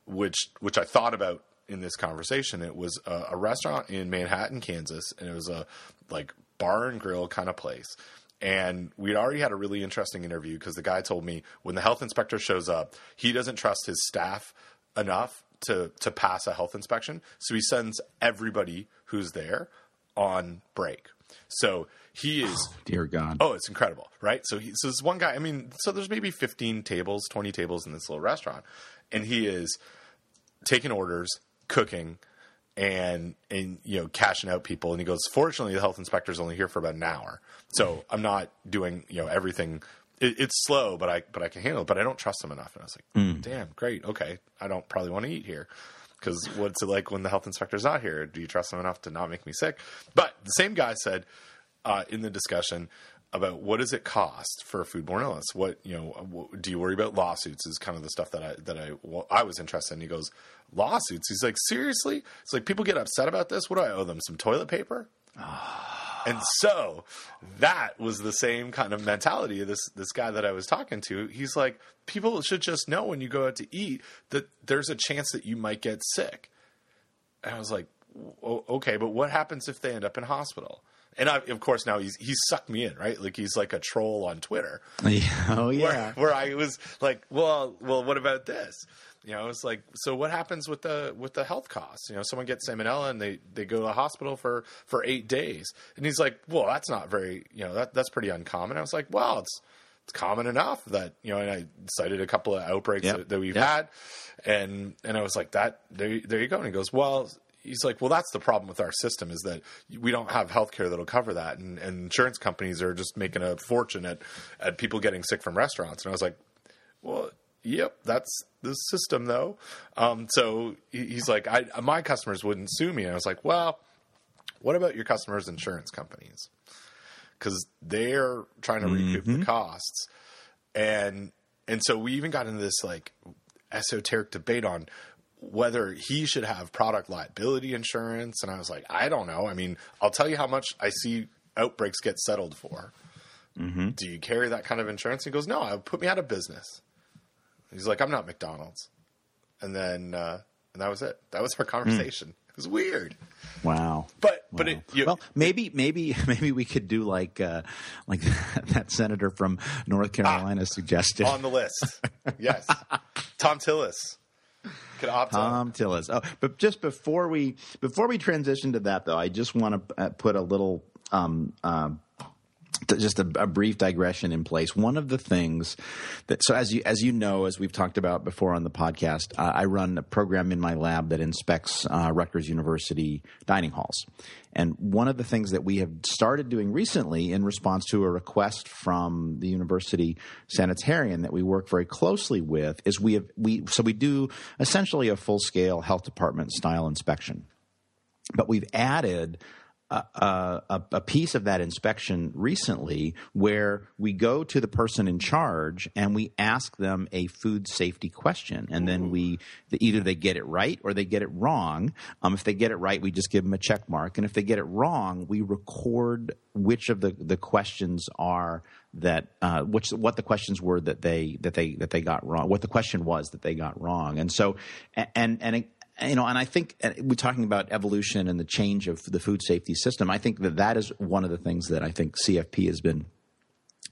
which which I thought about in this conversation. It was a, a restaurant in Manhattan, Kansas, and it was a like bar and grill kind of place. And we'd already had a really interesting interview because the guy told me when the health inspector shows up, he doesn't trust his staff enough to to pass a health inspection, so he sends everybody who's there on break. So he is oh, Dear God. Oh, it's incredible, right? So he so this one guy. I mean, so there's maybe 15 tables, 20 tables in this little restaurant, and he is taking orders, cooking, and and you know cashing out people. And he goes, fortunately, the health inspector's only here for about an hour, so I'm not doing you know everything. It, it's slow, but I but I can handle it. But I don't trust him enough. And I was like, damn, great, okay, I don't probably want to eat here. Because what's it like when the health inspector's not here? Do you trust him enough to not make me sick? But the same guy said uh, in the discussion about what does it cost for a foodborne illness? What you know? What, do you worry about lawsuits? Is kind of the stuff that I that I well, I was interested in. He goes lawsuits. He's like seriously. It's like people get upset about this. What do I owe them? Some toilet paper? Ah. and so that was the same kind of mentality of this this guy that I was talking to. He's like, people should just know when you go out to eat that there's a chance that you might get sick. And I was like, okay, but what happens if they end up in hospital? And I, of course, now he's he's sucked me in, right? Like he's like a troll on Twitter, [laughs] oh yeah. where, where I was like, well, well, what about this? You know, it's like, so what happens with the with the health costs? You know, someone gets salmonella and they they go to the hospital for for eight days, and he's like, well, that's not very, you know, that that's pretty uncommon. I was like, well, it's it's common enough that you know, and I cited a couple of outbreaks Yep. that, that we've Yep. had, and and I was like, that there there you go, and he goes, well. He's like, well, that's the problem with our system is that we don't have healthcare that'll cover that, and, and insurance companies are just making a fortune at, at people getting sick from restaurants. And I was like, well, yep, that's the system though. Um, so he's like, I, my customers wouldn't sue me. And I was like, well, what about your customers' insurance companies? Because they're trying to recoup the costs, and and so we even got into this like esoteric debate on whether he should have product liability insurance. And I was like, I don't know. I mean, I'll tell you how much I see outbreaks get settled for. Do you carry that kind of insurance? He goes, No, would put me out of business. He's like, I'm not McDonald's. And then, uh, and that was it. That was our conversation. It was weird. Wow. But, but it, you, well, maybe, maybe, [laughs] maybe we could do like, uh, like [laughs] that senator from North Carolina suggested. on the list. yes. [laughs] Thom Tillis [laughs] could opt. Thom Tillis. Oh, but just before we before we transition to that, though, I just want to uh, put a little. Um, t- just a, a brief digression in place. One of the things that, so as you as you know, as we've talked about before on the podcast, uh, I run a program in my lab that inspects uh, Rutgers University dining halls. And one of the things that we have started doing recently, in response to a request from the university sanitarian that we work very closely with, is we have we so we do essentially a full scale health department style inspection but we've added a, a, a piece of that inspection recently where we go to the person in charge and we ask them a food safety question. And then we either they get it right or they get it wrong. Um, if they get it right we just give them a check mark. And if they get it wrong we record which of the, the questions are that uh, which what the questions were that they that they that they got wrong what the question was that they got wrong. And so and and you know, and I think uh, we're talking about evolution and the change of the food safety system. I think that that is one of the things that I think CFP has been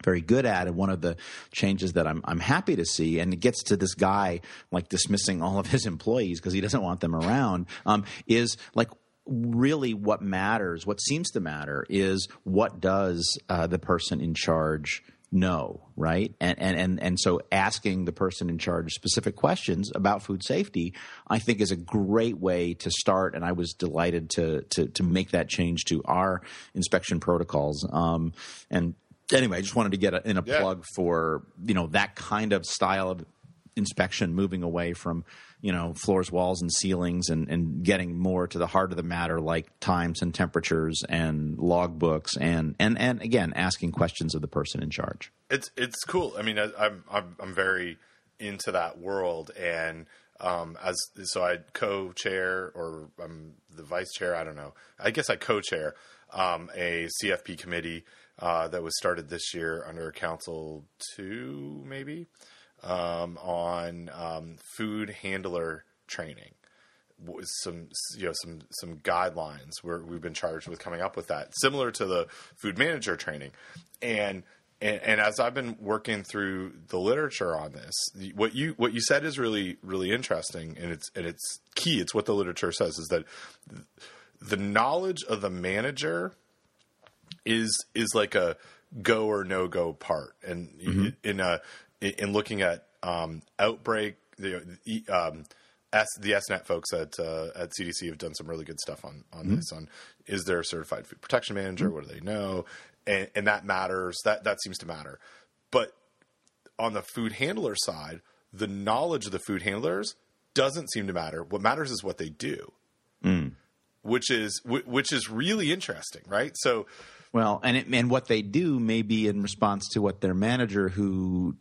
very good at, and one of the changes that I'm I'm happy to see. And it gets to this guy like dismissing all of his employees because he doesn't want them around. Um, is like really what matters. What seems to matter is what does uh, the person in charge know, right? And, and and and so asking the person in charge specific questions about food safety, I think, is a great way to start. And I was delighted to to to make that change to our inspection protocols. Um, and anyway, I just wanted to get a, in a Yeah. plug for you know that kind of style of inspection, moving away from you know floors, walls, and ceilings, and, and getting more to the heart of the matter, like times and temperatures and logbooks, and and and again asking questions of the person in charge. it's it's cool. I mean, I, I'm I'm I'm very into that world, and um, as so I co-chair or I'm the vice chair. I don't know. I guess I co-chair um, a CFP committee uh, that was started this year under Council Two, maybe um, on um, food handler training. Some you know some some guidelines where we've been charged with coming up with that similar to the food manager training. And and, and as I've been working through the literature on this what you what you said is really really interesting and it's and it's key. It's what the literature says is that the knowledge of the manager is is like a go or no go part. And in a in looking at um, outbreak the um, S, the SNET folks at uh, at CDC have done some really good stuff on on this. On is there a certified food protection manager? What do they know? And, and that matters. That that seems to matter. But on the food handler side, the knowledge of the food handlers doesn't seem to matter. What matters is what they do, which is wh- which is really interesting, right? So Well, and it, and what they do may be in response to what their manager who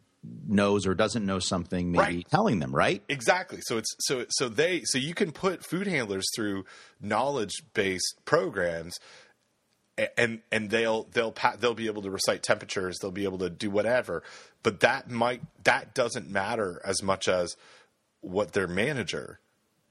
knows or doesn't know something maybe Right. telling them, right? Exactly. So it's so so they so you can put food handlers through knowledge based programs, and and they'll they'll they'll be able to recite temperatures. They'll be able to do whatever. But that might that doesn't matter as much as what their manager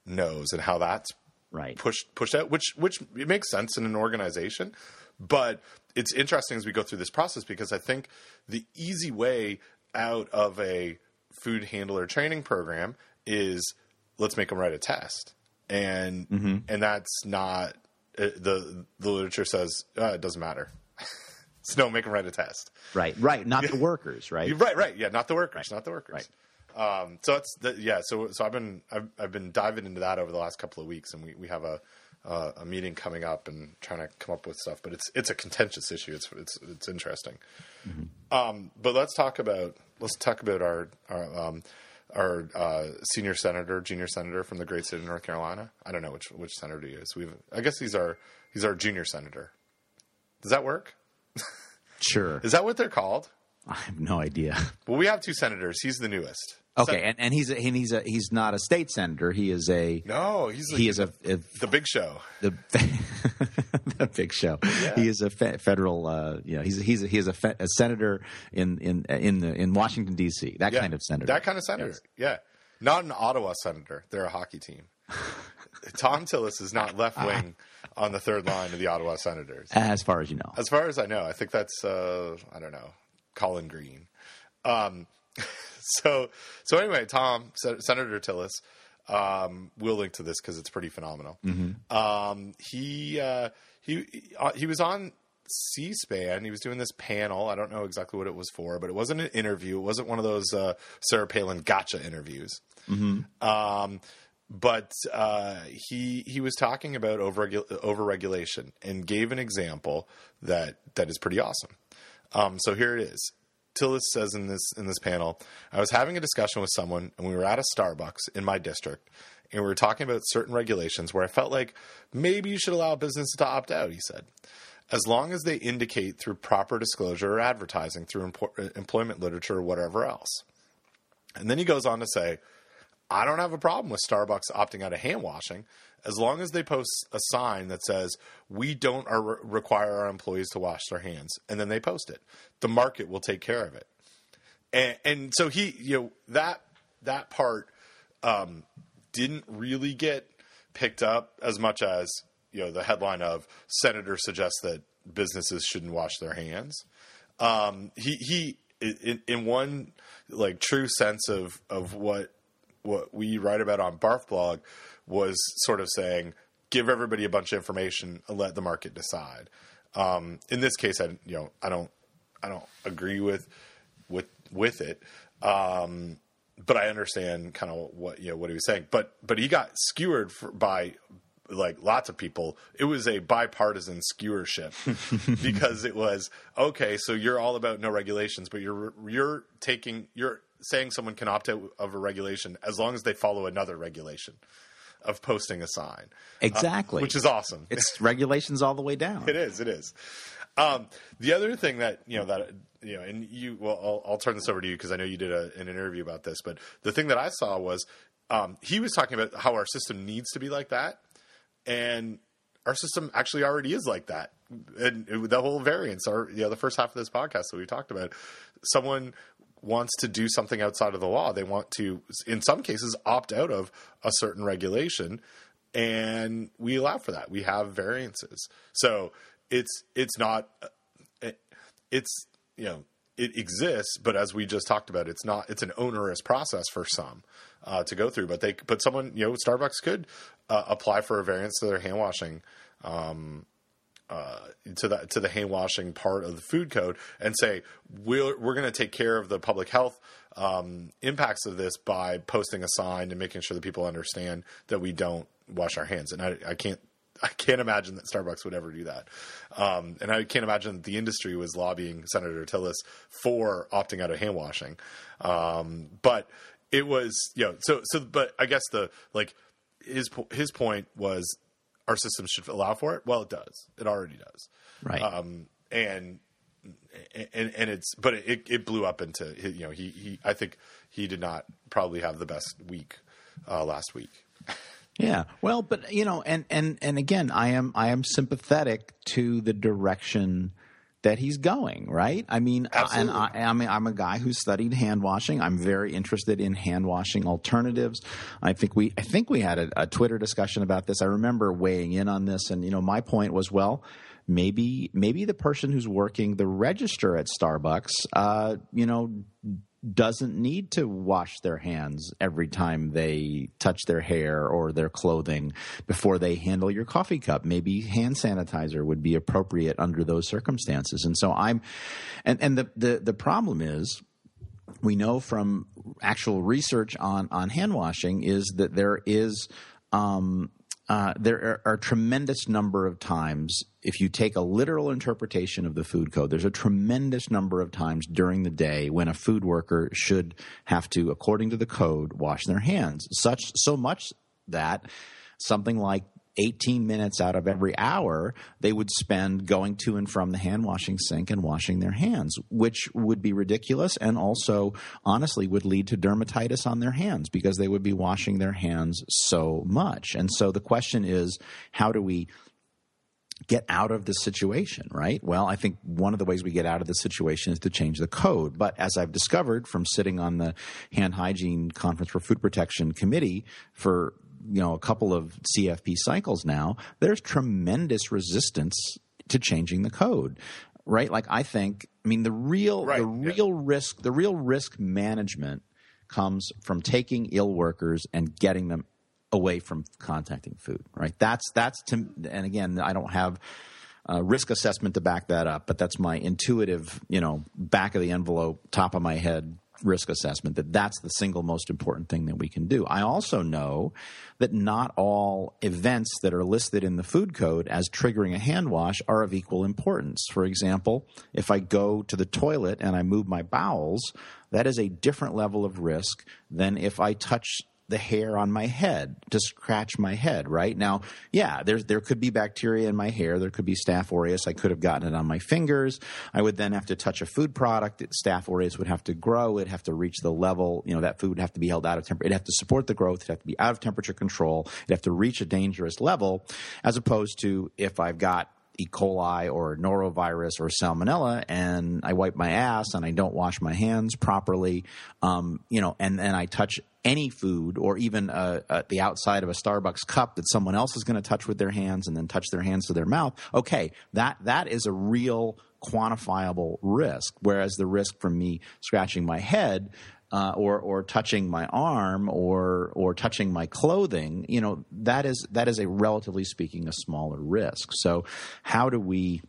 knows and how that's Right. pushed pushed out, which which it makes sense in an organization. But it's interesting as we go through this process because I think the easy way out of a food handler training program is let's make them write a test, and and that's not uh, the the literature says uh, it doesn't matter. [laughs] so no, make them write a test. Right. Right. Not the [laughs] workers, right? Right, right, yeah, not the workers, right. not the workers. Um, so that's the, yeah. So so I've been I've, I've been diving into that over the last couple of weeks, and we, we have a uh, a meeting coming up and trying to come up with stuff. But it's it's a contentious issue. It's it's it's interesting. Um, but let's talk about let's talk about our our um, our uh, senior senator, junior senator from the great state of North Carolina. I don't know which which senator he is. We've I guess he's our he's our junior senator. Does that work? Sure. [laughs] Is that what they're called? I have no idea. Well, we have two senators. He's the newest. Okay, and, and he's a, and he's a he's not a state senator. He is a no, he's he is a, a the big show. the [laughs] the big show. He is a fe- federal. Uh, you know, he's he's a, he is a, fe- a senator in in in the in Washington D.C. That Yeah, kind of senator. That kind of senator. Yeah, not an Ottawa senator. They're a hockey team. [laughs] Thom Tillis is not left wing on the third line of the Ottawa Senators. as far as you know. As far as I know, I think that's uh, I don't know Colin Green. Um, [laughs] so so anyway, Thom Sen- Senator Tillis. Um, we'll link to this because it's pretty phenomenal. Um, he uh, he uh, he was on C-SPAN. He was doing this panel. I don't know exactly what it was for, but it wasn't an interview. It wasn't one of those uh, Sarah Palin gotcha interviews. Um, but uh, he he was talking about over overregulation and gave an example that that is pretty awesome. Um, so here it is. Tillis says in this in this panel, I was having a discussion with someone, and we were at a Starbucks in my district, and we were talking about certain regulations where I felt like maybe you should allow businesses to opt out. He said, as long as they indicate through proper disclosure or advertising through empo- uh, employment literature or whatever else. And then he goes on to say, I don't have a problem with Starbucks opting out of hand washing as long as they post a sign that says we don't require our employees to wash their hands, and then they post it. The market will take care of it. And, and so he, you know, that that part um, didn't really get picked up as much as you know the headline of senator suggests that businesses shouldn't wash their hands. Um, he he in, in one like true sense of of what what we write about on Barf Blog was sort of saying give everybody a bunch of information and let the market decide. Um, in this case, I you know I don't I don't agree with with with it. Um, but I understand kind of what you know what he was saying. But but he got skewered for, by like lots of people. It was a bipartisan skewership [laughs] because it was okay. So you're all about no regulations, but you're you're taking you're saying someone can opt out of a regulation as long as they follow another regulation of posting a sign, Exactly. which is awesome. it's regulations all the way down. [laughs] It is. It is. Um, the other thing that you know that you know, and you, well, I'll, I'll turn this over to you because I know you did a, an interview about this. But the thing that I saw was um, he was talking about how our system needs to be like that, and our system actually already is like that. And it- the whole variance, or you know, the first half of this podcast that we talked about, someone wants to do something outside of the law. They want to, in some cases, opt out of a certain regulation, and we allow for that. We have variances, so it's it's not it- it's you know it exists, but as we just talked about, it's not. It's an onerous process for some uh, to go through. But they, but someone, you know, Starbucks could uh, apply for a variance to their hand washing to the to the hand washing part of the food code and say we're we're going to take care of the public health um, impacts of this by posting a sign and making sure that people understand that we don't wash our hands. And I, I can't I can't imagine that Starbucks would ever do that. Um, and I can't imagine that the industry was lobbying Senator Tillis for opting out of hand washing. Um, but it was, you know, so, so, but I guess the, like, his, his point was our system should allow for it. Well, it does. It already does. Right. Um, and, and, and it's, but it, it blew up into, you know, he, he, I think he did not probably have the best week, uh, last week. Yeah. Well, but you know, and and and again, I am I am sympathetic to the direction that he's going, right? I mean, Absolutely. and I, I mean, I'm a guy who studied hand washing. I'm very interested in hand washing alternatives. I think we, I think we had a, a Twitter discussion about this. I remember weighing in on this, and you know, my point was, well, maybe, maybe the person who's working the register at Starbucks, uh, you know, doesn't need to wash their hands every time they touch their hair or their clothing before they handle your coffee cup. Maybe hand sanitizer would be appropriate under those circumstances. And so I'm, and, and the, the, the problem is, we know from actual research on, on hand washing is that there is um, uh, there are, are, a tremendous number of times, if you take a literal interpretation of the food code, there's a tremendous number of times during the day when a food worker should have to, according to the code, wash their hands. Such so much that something like 18 minutes out of every hour they would spend going to and from the hand washing sink and washing their hands, which would be ridiculous and also honestly would lead to dermatitis on their hands because they would be washing their hands so much. And so the question is how do we get out of the situation, right? Well, I think one of the ways we get out of the situation is to change the code. But as I've discovered from sitting on the Hand Hygiene Conference for Food Protection Committee for you know a couple of CFP cycles now, there's tremendous resistance to changing the code. Right? Like I think I mean the real right. the real yeah. risk the real risk management comes from taking ill workers and getting them away from contacting food. Right? That's that's to and again I don't have uh, risk assessment to back that up, but that's my intuitive, you know, back of the envelope, top of my head risk assessment that that's the single most important thing that we can do. I also know that not all events that are listed in the food code as triggering a hand wash are of equal importance. For example, if I go to the toilet and I move my bowels, that is a different level of risk than if I touch the hair on my head to scratch my head, right? Now, yeah, there's there could be bacteria in my hair. There could be Staph aureus. I could have gotten it on my fingers. I would then have to touch a food product. Staph aureus would have to grow. It'd have to reach the level, you know, that food would have to be held out of temperature. It'd have to support the growth. It'd have to be out of temperature control. It'd have to reach a dangerous level, as opposed to if I've got E. coli or norovirus or salmonella, and I wipe my ass and I don't wash my hands properly, um, you know, and then I touch any food or even uh, uh, the outside of a Starbucks cup that someone else is going to touch with their hands and then touch their hands to their mouth. Okay, that that is a real quantifiable risk. Whereas the risk from me scratching my head uh, or or touching my arm or or touching my clothing, you know, that is that is a relatively speaking a smaller risk. So, how do we?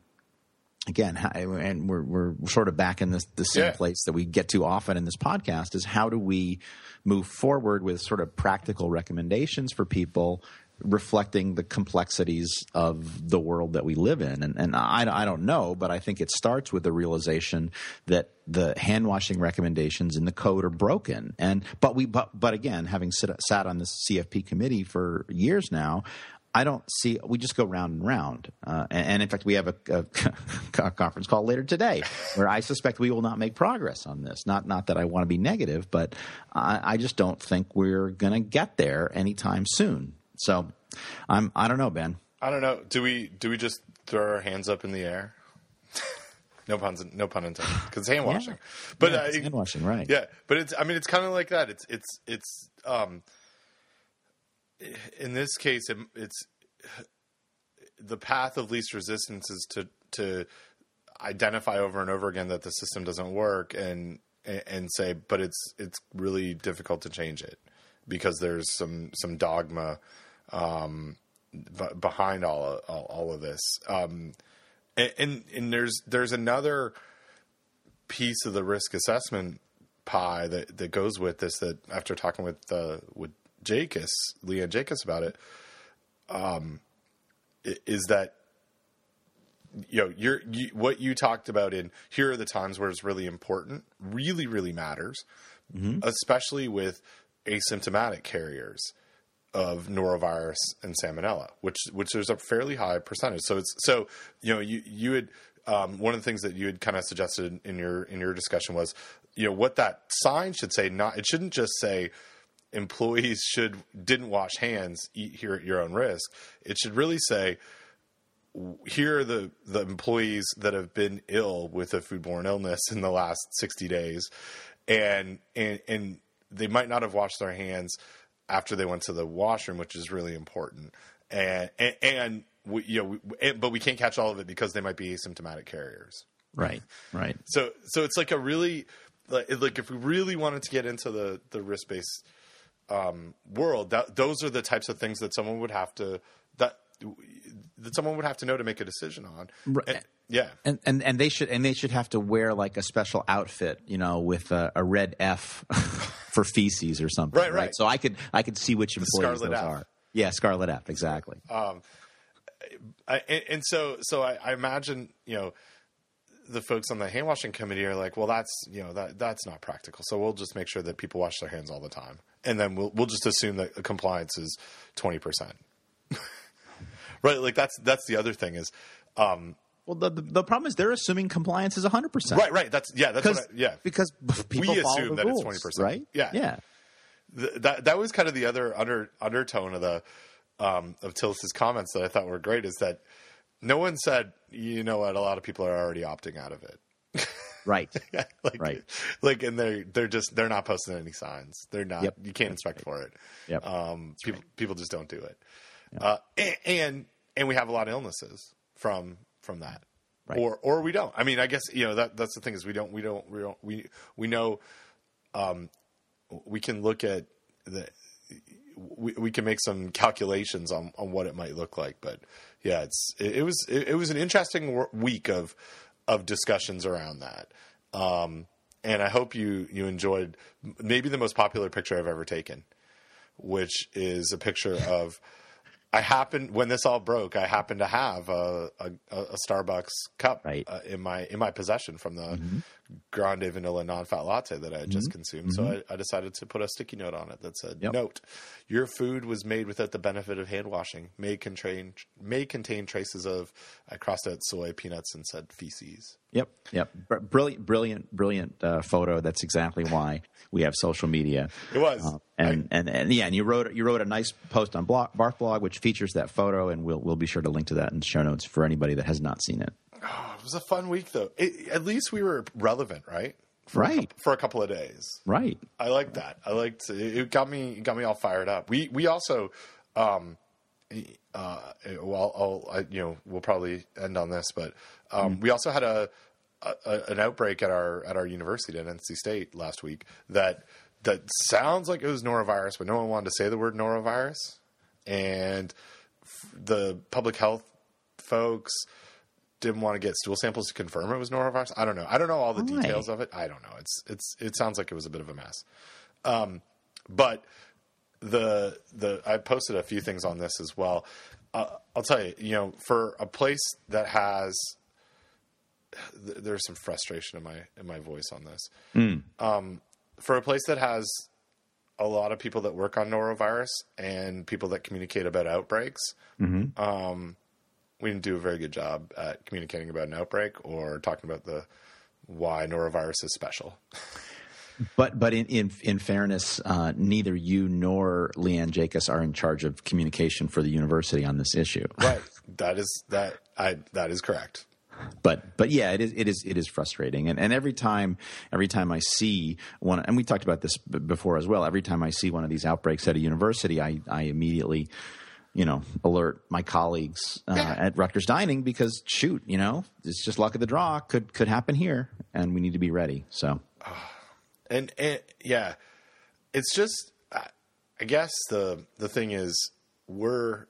Again, and we're we're sort of back in this the same yeah. place that we get to often in this podcast is how do we move forward with sort of practical recommendations for people reflecting the complexities of the world that we live in. And, and I, I don't know, but I think it starts with the realization that the hand washing recommendations in the code are broken. And but we but but again, having sit, sat on the CFP committee for years now, I don't see. We just go round and round, uh, and, and, in fact, we have a, a, [laughs] a, conference call later today where I suspect we will not make progress on this. Not not that I want to be negative, but I, I just don't think we're going to get there anytime soon. So I'm I don't know, Ben. I don't know. Do we do we just throw our hands up in the air? [laughs] no puns, no pun intended, because hand washing. Yeah. But yeah, uh, hand washing, right? Yeah, but it's. I mean, it's kind of like that. It's it's it's. Um, in this case, it, it's the path of least resistance is to to identify over and over again that the system doesn't work and and say, but it's it's really difficult to change it because there's some some dogma um, b- behind all of, all, all of this. Um, and, and, and there's there's another piece of the risk assessment pie that, that goes with this. That after talking with uh, with Jaykus, Lee-Ann Jaykus about it, um, is that you know you're you, what you talked about in here are the times where it's really important, really really matters, mm-hmm. especially with asymptomatic carriers of norovirus and salmonella, which which there's a fairly high percentage. So it's so you know you you had um, one of the things that you had kind of suggested in your in your discussion was you know what that sign should say. Not it shouldn't just say employees should didn't wash hands, eat here at your own risk. It should really say here are the the employees that have been ill with a foodborne illness in the last 60 days and and and they might not have washed their hands after they went to the washroom which is really important and and, and we, you know we, but we can't catch all of it because they might be asymptomatic carriers right right [laughs] so so it's like a really like, like if we really wanted to get into the the risk based um, world that those are the types of things that someone would have to that that someone would have to know to make a decision on. Right. And, yeah, and, and and they should and they should have to wear like a special outfit, you know, with a, a red F [laughs] for feces or something. Right, right, right. So I could I could see which employees those F. are. Yeah, Scarlet F, exactly. Um, I, and, so so I, I imagine you know the folks on the hand washing committee are like, well, that's you know that that's not practical. So we'll just make sure that people wash their hands all the time, and then we'll we'll just assume that compliance is twenty percent. [laughs] right? Like that's that's the other thing is. Um, well, the, the, the problem is they're assuming compliance is 100. percent Right, right. That's yeah. That's what I, yeah. Because [laughs] people we assume that rules, it's 20 percent, right? Yeah, yeah. The, that that was kind of the other under undertone of the um, of Tillis's comments that I thought were great is that no one said, you know what, a lot of people are already opting out of it. [laughs] Right. [laughs] like, right. Like, and they're they're just they're not posting any signs. They're not. Yep. You can't That's inspect right. for it. Yep. Um, people right. people just don't do it. Yep. Uh, and, and and we have a lot of illnesses from from that. Right. Or or we don't. I mean, I guess you know that that's the thing is we don't we don't we don't we we know um we can look at the we, we can make some calculations on, on what it might look like, but yeah, it's it, it was it, it, was an interesting week of of discussions around that, um, and I hope you you enjoyed maybe the most popular picture I've ever taken, which is a picture of I happened when this all broke. I happened to have a a, a Starbucks cup right. uh, in my in my possession from the mm-hmm. Grande vanilla non-fat latte that I had mm-hmm. just consumed. Mm-hmm. So I, I, decided to put a sticky note on it that said, yep. "Note: Your food was made without the benefit of hand washing. May contain may contain traces of." I crossed out soy, peanuts, and said feces. Yep, yep. Brilliant, brilliant, brilliant uh, photo. That's exactly why we have social media. It was, uh, and, I, and and yeah, and you wrote you wrote a nice post on blog, Barf Blog, which features that photo, and we'll we'll be sure to link to that in the show notes for anybody that has not seen it. Oh, it was a fun week, though. It, at least we were relevant, right? For right a, for a couple of days. Right. I like that. I liked it. Got me it got me all fired up. We we also. Um, uh, well, I'll, I, you know, we'll probably end on this, but um, mm. we also had a, a, an outbreak at our at our university at NC State last week that that sounds like it was norovirus, but no one wanted to say the word norovirus, and the public health folks didn't want to get stool samples to confirm it was norovirus. I don't know. I don't know all the Why? details of it. I don't know. It's it's it sounds like it was a bit of a mess. Um, but the the I posted a few things on this as well. Uh, I'll tell you, you know, for a place that has th- there's some frustration in my in my voice on this. Mm. Um, for a place that has a lot of people that work on norovirus and people that communicate about outbreaks, mm-hmm. um, we didn't do a very good job at communicating about an outbreak or talking about the why norovirus is special. [laughs] But but in in, in fairness, uh, neither you nor Lee-Ann Jaykus are in charge of communication for the university on this issue. Right. That is that I that is correct. But but yeah, it is it is it is frustrating, and and every time every time I see one, and we talked about this b- before as well. Every time I see one of these outbreaks at a university, I I immediately you know, alert my colleagues uh, at Rutgers Dining because shoot, you know, it's just luck of the draw. Could could happen here, and we need to be ready. So, and, and yeah, it's just, I guess the the thing is, we're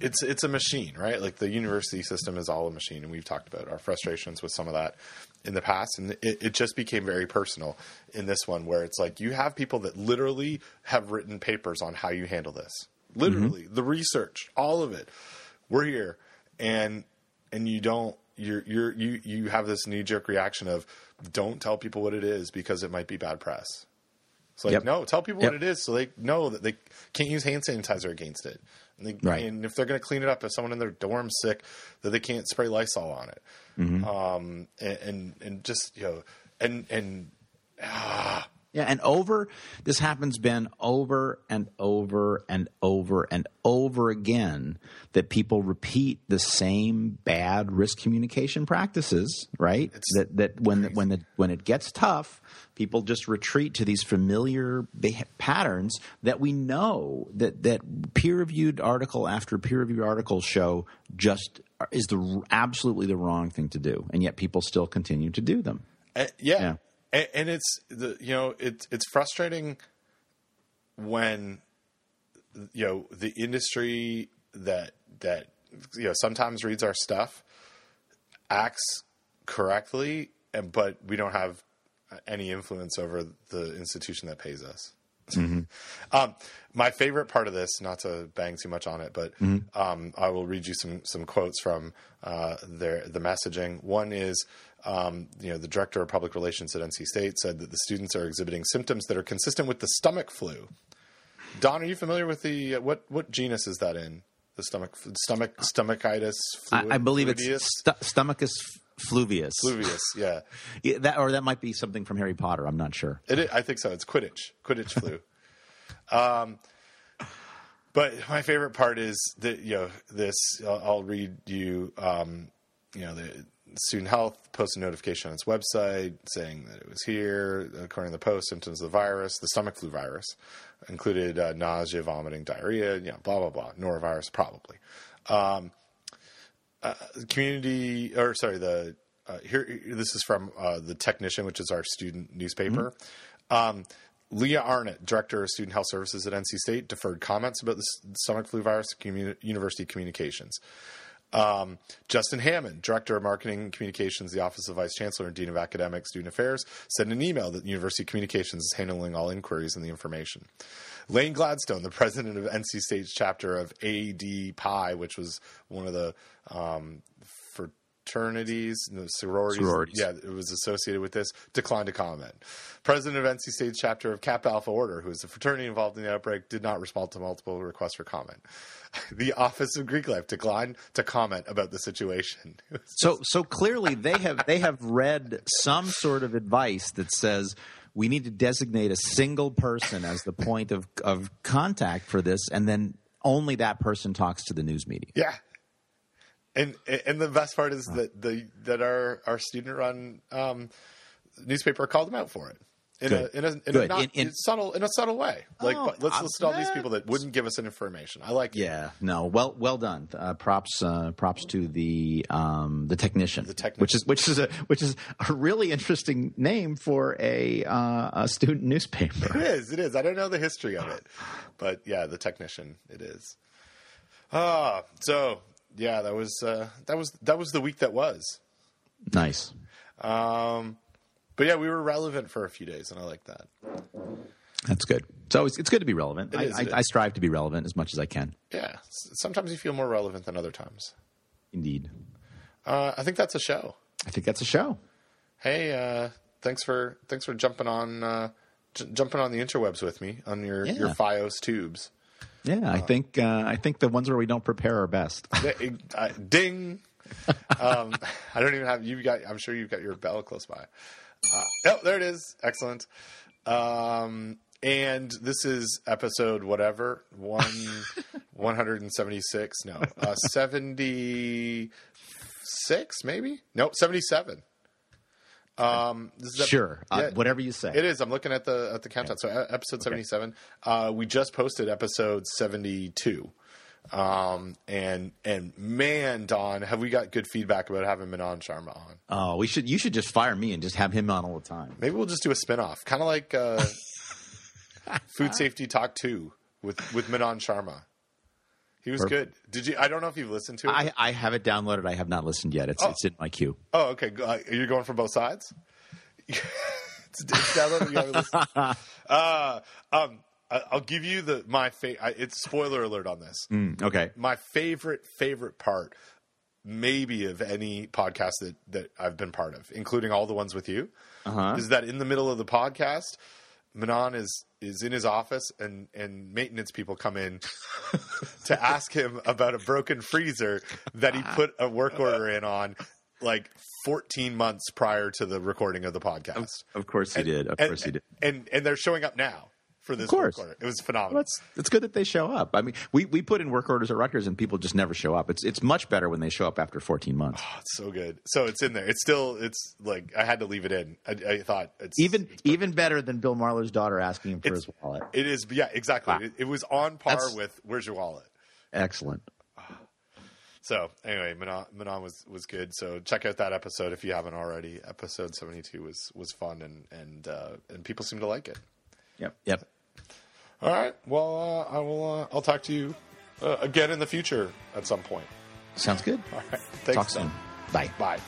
it's it's a machine, right? Like the university system is all a machine, and we've talked about our frustrations with some of that in the past, and it, it just became very personal in this one, where it's like you have people that literally have written papers on how you handle this, literally Mm-hmm. the research, all of it. We're here, and and you don't. You're you're you you have this knee jerk reaction of don't tell people what it is because it might be bad press. It's like Yep. no, tell people Yep. what it is so they know that they can't use hand sanitizer against it. And, they, Right. and if they're going to clean it up, if someone in their dorm's sick, that they can't spray Lysol on it. Mm-hmm. Um, and, and and just you know, and and Yeah, and over this happens, Ben, over and over and over and over again that people repeat the same bad risk communication practices, right? that that when when the when it gets tough, people just retreat to these familiar patterns that we know that that peer reviewed article after peer reviewed article show just is the absolutely the wrong thing to do, and yet people still continue to do them. Uh, yeah. Yeah. And, and it's the you know it's it's frustrating when you know the industry that that you know sometimes reads our stuff acts correctly and but we don't have any influence over the institution that pays us. [laughs] Um, my favorite part of this, not to bang too much on it, but um, I will read you some some quotes from uh, their the messaging. One is, um, you know, the director of public relations at NC State said that the students are exhibiting symptoms that are consistent with the stomach flu. Don, are you familiar with the uh, what what genus is that in? The stomach stomach stomachitis. I, Fluid, I believe it's fluideus? st- stomachus fluvius. fluvius. [laughs] Yeah, Yeah, that or that might be something from Harry Potter. I'm not sure. Is, I think so. It's Quidditch. Quidditch flu. [laughs] um, but my favorite part is that you know this. I'll, I'll read you. Um, you know the student health posted a notification on its website saying that it was here. According to the post, symptoms of the virus, the stomach flu virus, included uh, nausea, vomiting, diarrhea. You know, blah blah blah. Norovirus probably. Um, uh, community or sorry the uh, here this is from uh, the technician which is our student newspaper um, leah Arnett, director of student health services at nc state deferred comments about the stomach flu virus to university communications um, Justin Hammond, Director of Marketing and Communications, the Office of Vice Chancellor and Dean of Academic Student Affairs, sent an email that University Communications is handling all inquiries and the information. Lane Gladstone, the president of NC State's chapter of AD Pi, which was one of the um, fraternities, no, sororities, Sororities. yeah, it was associated with this, declined to comment. President of NC State's chapter of Kappa Alpha Order, who is a fraternity involved in the outbreak, did not respond to multiple requests for comment. [laughs] The Office of Greek Life declined to comment about the situation. It was [laughs] So so clearly they have they have read some sort of advice that says we need to designate a single person as the point of of contact for this, and then only that person talks to the news media. Yeah. And and the best part is that the that our our student run um, newspaper called them out for it in Good. a in a, in a not In- in- subtle in a subtle way. Like Oh, but let's uh, list all these people that wouldn't give us any information. I like it. Yeah, no, well, well done. Uh, props, uh, props to the um, the technician, the technician. which is which is a which is a really interesting name for a uh, a student newspaper. is. It is. I don't know the history of it, but yeah, the technician. It is. Ah, so yeah, that was uh, that was that was the week that was. nice. Um, but yeah, we were relevant for a few days, and I like that. That's good. So it's, it's good to be relevant. I, I, I strive to be relevant as much as I can. Yeah, sometimes you feel more relevant than other times. Indeed. Uh, I think that's a show. I think that's a show. Hey, uh, thanks for thanks for jumping on uh, j- jumping on the interwebs with me on your Yeah. your FiOS tubes. Yeah, I think uh, I think the ones where we don't prepare are best. [laughs] Uh, Ding. um, I don't even have you got. I'm sure you've got your bell close by. Uh, oh, there it is. Excellent. Um, and this is episode whatever one [laughs] one hundred and seventy six. No, uh, seventy six maybe. Nope, seventy seven. Um, this is ep- Sure, uh, whatever you say. It is. I'm looking at the at the countdown. So uh, episode 77. Uh, we just posted episode 72. Um, and and man, Don, have we got good feedback about having Manan Sharma on? Oh, we should. You should just fire me and just have him on all the time. Maybe we'll just do a spin-off, kind of like uh, [laughs] Food Safety Talk 2 with with Manan Sharma. He was good. Did you? I don't know if you've listened to it. I, I have it downloaded. I have not listened yet. It's it's in my queue. oh, okay. Go- uh, You're going from both sides. [laughs] it's, it's downloaded. You haven't listened. [laughs] Uh, um, I'll give you the my fa- It's spoiler alert on this. Mm, okay. My favorite favorite part, maybe of any podcast that that I've been part of, including all the ones with you, Uh-huh. is that in the middle of the podcast, Manan is is in his office and and maintenance people come in to ask him about a broken freezer that he put a work order in on like 14 months prior to the recording of the podcast. Of course he did. Of and, course he did. And and they're showing up now for this course. work order. It was phenomenal. Well, it's it's good that they show up. I mean, we, we put in work orders at Rutgers and people just never show up. It's it's much better when they show up after 14 months. Oh, it's so good. So it's in there. It's still. It's like I had to leave it in. I, I thought it's Even even better than Bill Marler's daughter asking him for It's- his wallet. It is. Yeah, exactly. Wow. It, it was on par That's- with "Where's your wallet." Excellent. So anyway, Manan, Manan was was good. So check out that episode if you haven't already. Episode seventy two was was fun and and uh, and people seem to like it. Yep. Yep. All right. Well, uh, I will. Uh, I'll talk to you uh, again in the future at some point. Sounds good. All right. Thanks. Talk soon. Bye. Bye.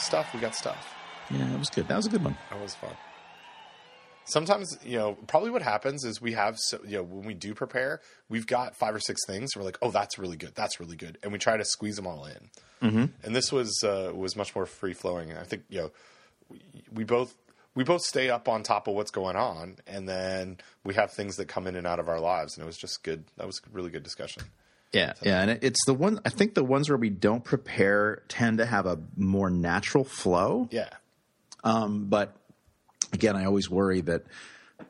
Even when we don't have stuff, we got stuff. Yeah, that was good. That was a good one. That was fun. Sometimes, you know, probably what happens is we have, so, you know, when we do prepare, we've got five or six things. We're like, oh, that's really good. That's really good. And we try to squeeze them all in. Mm-hmm. And this was uh, was much more free flowing. I think, you know, we, we both we both stay up on top of what's going on, and then we have things that come in and out of our lives. And it was just good. That was a really good discussion. Yeah, yeah, and it- it's the one. I think the ones where we don't prepare tend to have a more natural flow. Yeah. Um, but again, I always worry that,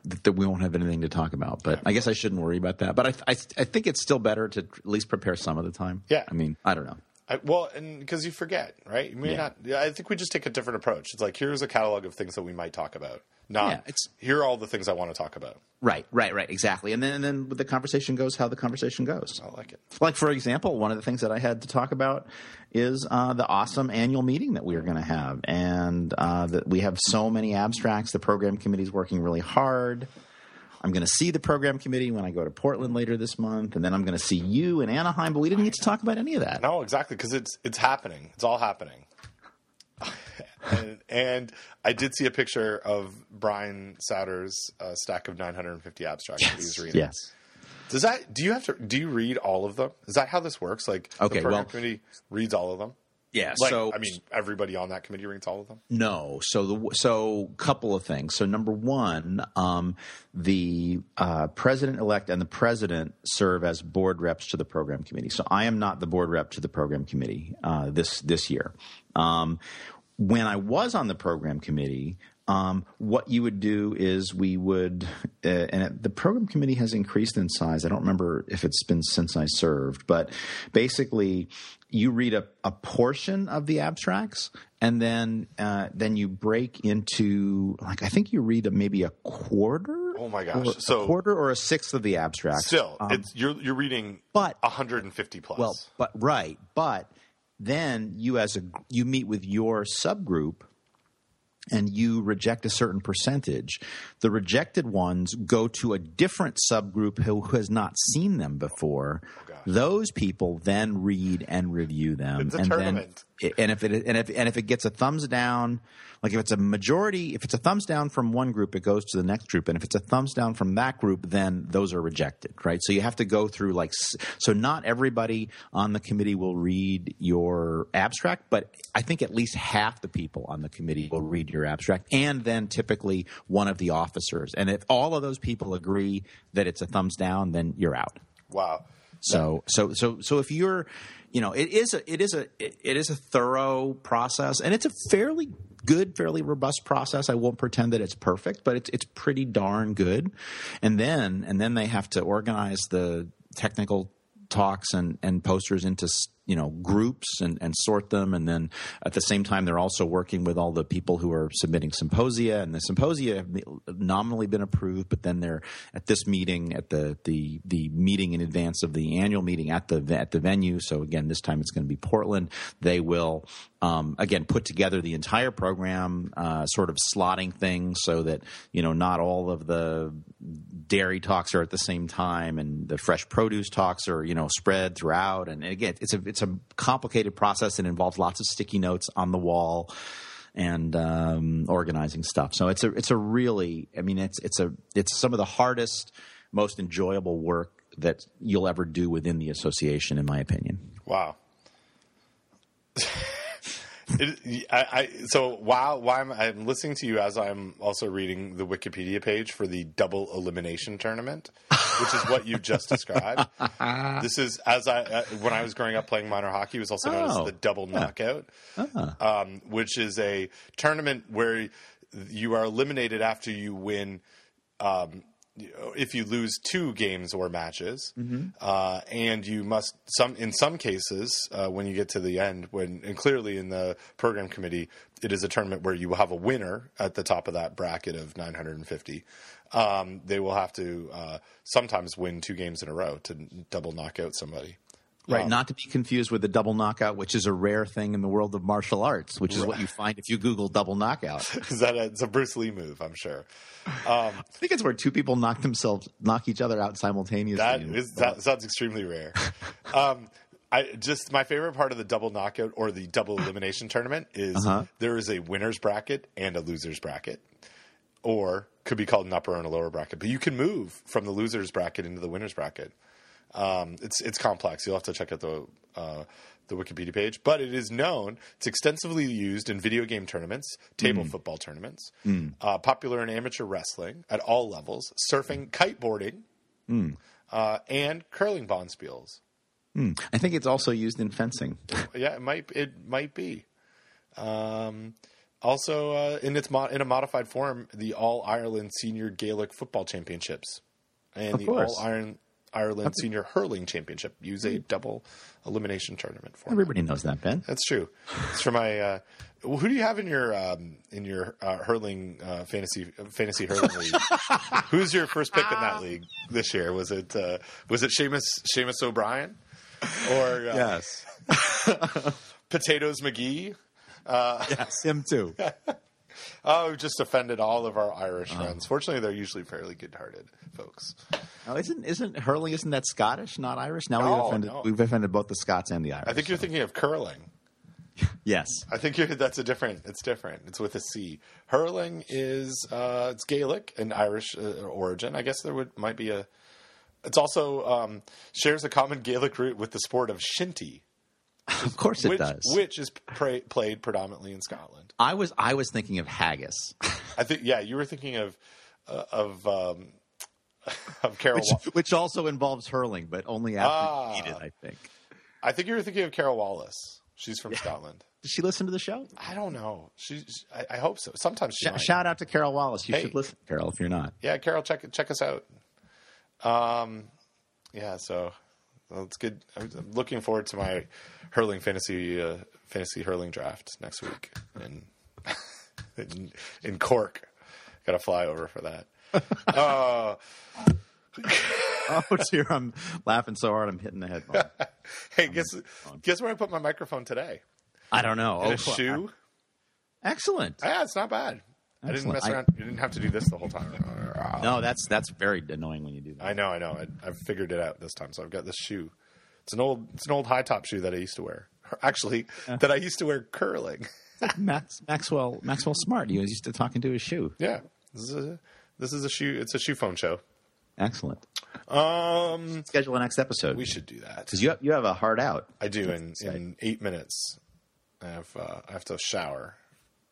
that that we won't have anything to talk about. But I guess I shouldn't worry about that. But I, I I think it's still better to at least prepare some of the time. Yeah. I mean, I don't know. I, well, and because you forget, right? You may Yeah. not. I think we just take a different approach. It's like here's a catalog of things that we might talk about. Not Yeah, it's- here are all the things I want to talk about. Right, right, right, exactly. And then and then the conversation goes how the conversation goes. I like it. Like for example, one of the things that I had to talk about is uh, the awesome annual meeting that we are going to have, and uh, that we have so many abstracts. The program committee is working really hard. I'm going to see the program committee when I go to Portland later this month, and then I'm going to see you in Anaheim. But we didn't get to talk about any of that. No, exactly because it's it's happening. It's all happening. [laughs] and, and I did see a picture of Brian Satter's uh, stack of 950 abstracts that he was reading. Yes. Does that? Do you have to? Do you read all of them? Is that how this works? Like, Okay, the program well- committee reads all of them. Yeah. Like, so I mean, everybody on that committee reads all of them. No. So the so couple of things. So number one, um, the uh, president elect and the president serve as board reps to the program committee. So I am not the board rep to the program committee uh, this this year. Um, when I was on the program committee, um, what you would do is we would, uh, and it, the program committee has increased in size. I don't remember if it's been since I served, but basically, you read a, a portion of the abstracts, and then uh, then you break into like I think you read a, maybe a quarter. Oh my gosh. So- a quarter or a sixth of the abstract. Still, Um, it's you're you're reading but 150 plus. well, but right, but then you as a you meet with your subgroup and you reject a certain percentage, the rejected ones go to a different subgroup who has not seen them before. Oh, Those people then read and review them, It's a and tournament. then and if it and if and if it gets a thumbs down, like if it's a majority, if it's a thumbs down from one group, it goes to the next group, and if it's a thumbs down from that group, then those are rejected, right? So you have to go through like so. Not everybody on the committee will read your abstract, but I think at least half the people on the committee will read your abstract, and then typically one of the officers. And if all of those people agree that it's a thumbs down, then you're out. Wow. So so so so if you're, you know, it is a it is a it is a thorough process, and it's a fairly good, fairly robust process. I won't pretend that it's perfect, but it's it's pretty darn good. And then and then they have to organize the technical talks and and posters into you know groups and and sort them. And then at the same time they're also working with all the people who are submitting symposia. And the symposia have nominally been approved but then they're at this meeting at the the the meeting in advance of the annual meeting at the at the venue. So again this time it's going to be Portland. They will um, again put together the entire program uh, sort of slotting things so that you know not all of the dairy talks are at the same time and the fresh produce talks are you know spread throughout. And again it's a it's a complicated process and involves lots of sticky notes on the wall and um, organizing stuff so it's a it's a really i mean it's it's a it's some of the hardest most enjoyable work that you'll ever do within the association in my opinion Wow. [laughs] It, I, I, so while while I'm, I'm listening to you as I'm also reading the Wikipedia page for the double elimination tournament, which is what you just described. [laughs] this is as I uh, when I was growing up playing minor hockey, it was also known Oh, as the double knockout, um, which is a tournament where you are eliminated after you win um, if you lose two games or matches, uh, and you must some in some cases uh, when you get to the end, when and clearly in the program committee, it is a tournament where you will have a winner at the top of that bracket of 950. Um, they will have to uh, sometimes win two games in a row to double knock out somebody. Right, not to be confused with the double knockout, which is a rare thing in the world of martial arts, which is what you find if you Google double knockout. [laughs] Is that a, it's a Bruce Lee move? I'm sure. [laughs] I think it's where two people knock themselves, knock each other out simultaneously. That is that sounds extremely rare. [laughs] um, I just my favorite part of the double knockout or the double elimination tournament is Uh-huh. there is a winners bracket and a losers bracket, or could be called an upper and a lower bracket. But you can move from the losers bracket into the winners bracket. Um, it's it's complex. You'll have to check out the uh, the Wikipedia page, but it is known. It's extensively used in video game tournaments, table football tournaments, uh, popular in amateur wrestling at all levels, surfing, kiteboarding, uh, and curling bonspiels. I think it's also used in fencing. [laughs] Yeah, it might it might be. Um, also, uh, in its mo- in a modified form, the All Ireland Senior Gaelic Football Championships and Of the course. All Ireland Ireland Senior Hurling Championship use a double elimination tournament format. Everybody knows that, Ben. That's true. It's for my. Uh, who do you have in your um, in your uh, hurling uh, fantasy fantasy hurling league? [laughs] Who's your first pick in that league this year? Was it uh, was it Seamus Seamus O'Brien or uh, Yes. [laughs] Potatoes McGee? yes, him too. [laughs] Oh, just offended all of our Irish friends. Fortunately, they're usually fairly good-hearted folks. Oh, isn't isn't hurling? Isn't that Scottish, not Irish? Now No, we've offended no. we've offended both the Scots and the Irish. I think you're thinking of curling. [laughs] yes. I think you're, that's a different. It's different. It's with a C. Hurling is uh, it's Gaelic and Irish uh, origin. I guess there would might be a. It's also um, shares a common Gaelic root with the sport of shinty, [laughs] Of course it which does. which is pra- played predominantly in Scotland. I was I was thinking of haggis, I think yeah, you were thinking of uh, of um, [laughs] of Carol. which, which also involves hurling, but only after Ah. you eat it. I think. I think you were thinking of Carol Wallace. She's from Scotland. Does she listen to the show? I don't know. She's. I, I hope so. Sometimes she Sh- shout out to Carol Wallace. You Hey. should listen, Carol, if you're not. yeah, Carol, check check us out. Um, yeah, so well, it's good. I'm I'm looking forward to my hurling fantasy uh, fantasy hurling draft next week in [laughs] in, in Cork. Got to fly over for that. [laughs] uh, oh dear, I'm laughing so hard I'm hitting the headphone. [laughs] Hey, guess guess where I put my microphone today? I don't know. In Oh, a shoe. Excellent. Yeah, it's not bad. I didn't mess I- around. you didn't have to do this the whole time. [laughs] No, that's that's very annoying when you do that. I know, I know. I, I've figured it out this time. So I've got this shoe. It's an old, it's an old high top shoe that I used to wear. [laughs] Actually, that I used to wear curling. [laughs] Max, Maxwell Maxwell Smart. He was used to talking to his shoe. yeah, this is a, this is a shoe. It's a shoe phone show. Excellent. Um, Schedule the next episode we should do that. because you have, you have a hard out. I do in in eight minutes. I have uh, I have to shower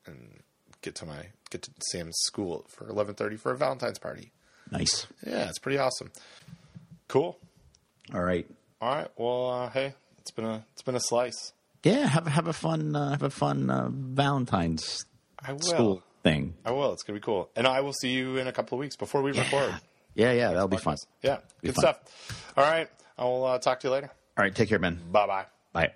and get to my get to Sam's school for eleven thirty for a Valentine's party. Nice. Yeah, it's pretty awesome. Cool. All right. All right. Well, uh, hey, it's been a it's been a slice. Yeah, have have a fun uh, have a fun uh, Valentine's I will. school thing. I will. It's gonna be cool. And I will see you in a couple of weeks before we record. Yeah, yeah, that'll be fun. Yeah, Be good fun. stuff. All right. I will uh, talk to you later. All right, take care, Ben. Bye bye. Bye.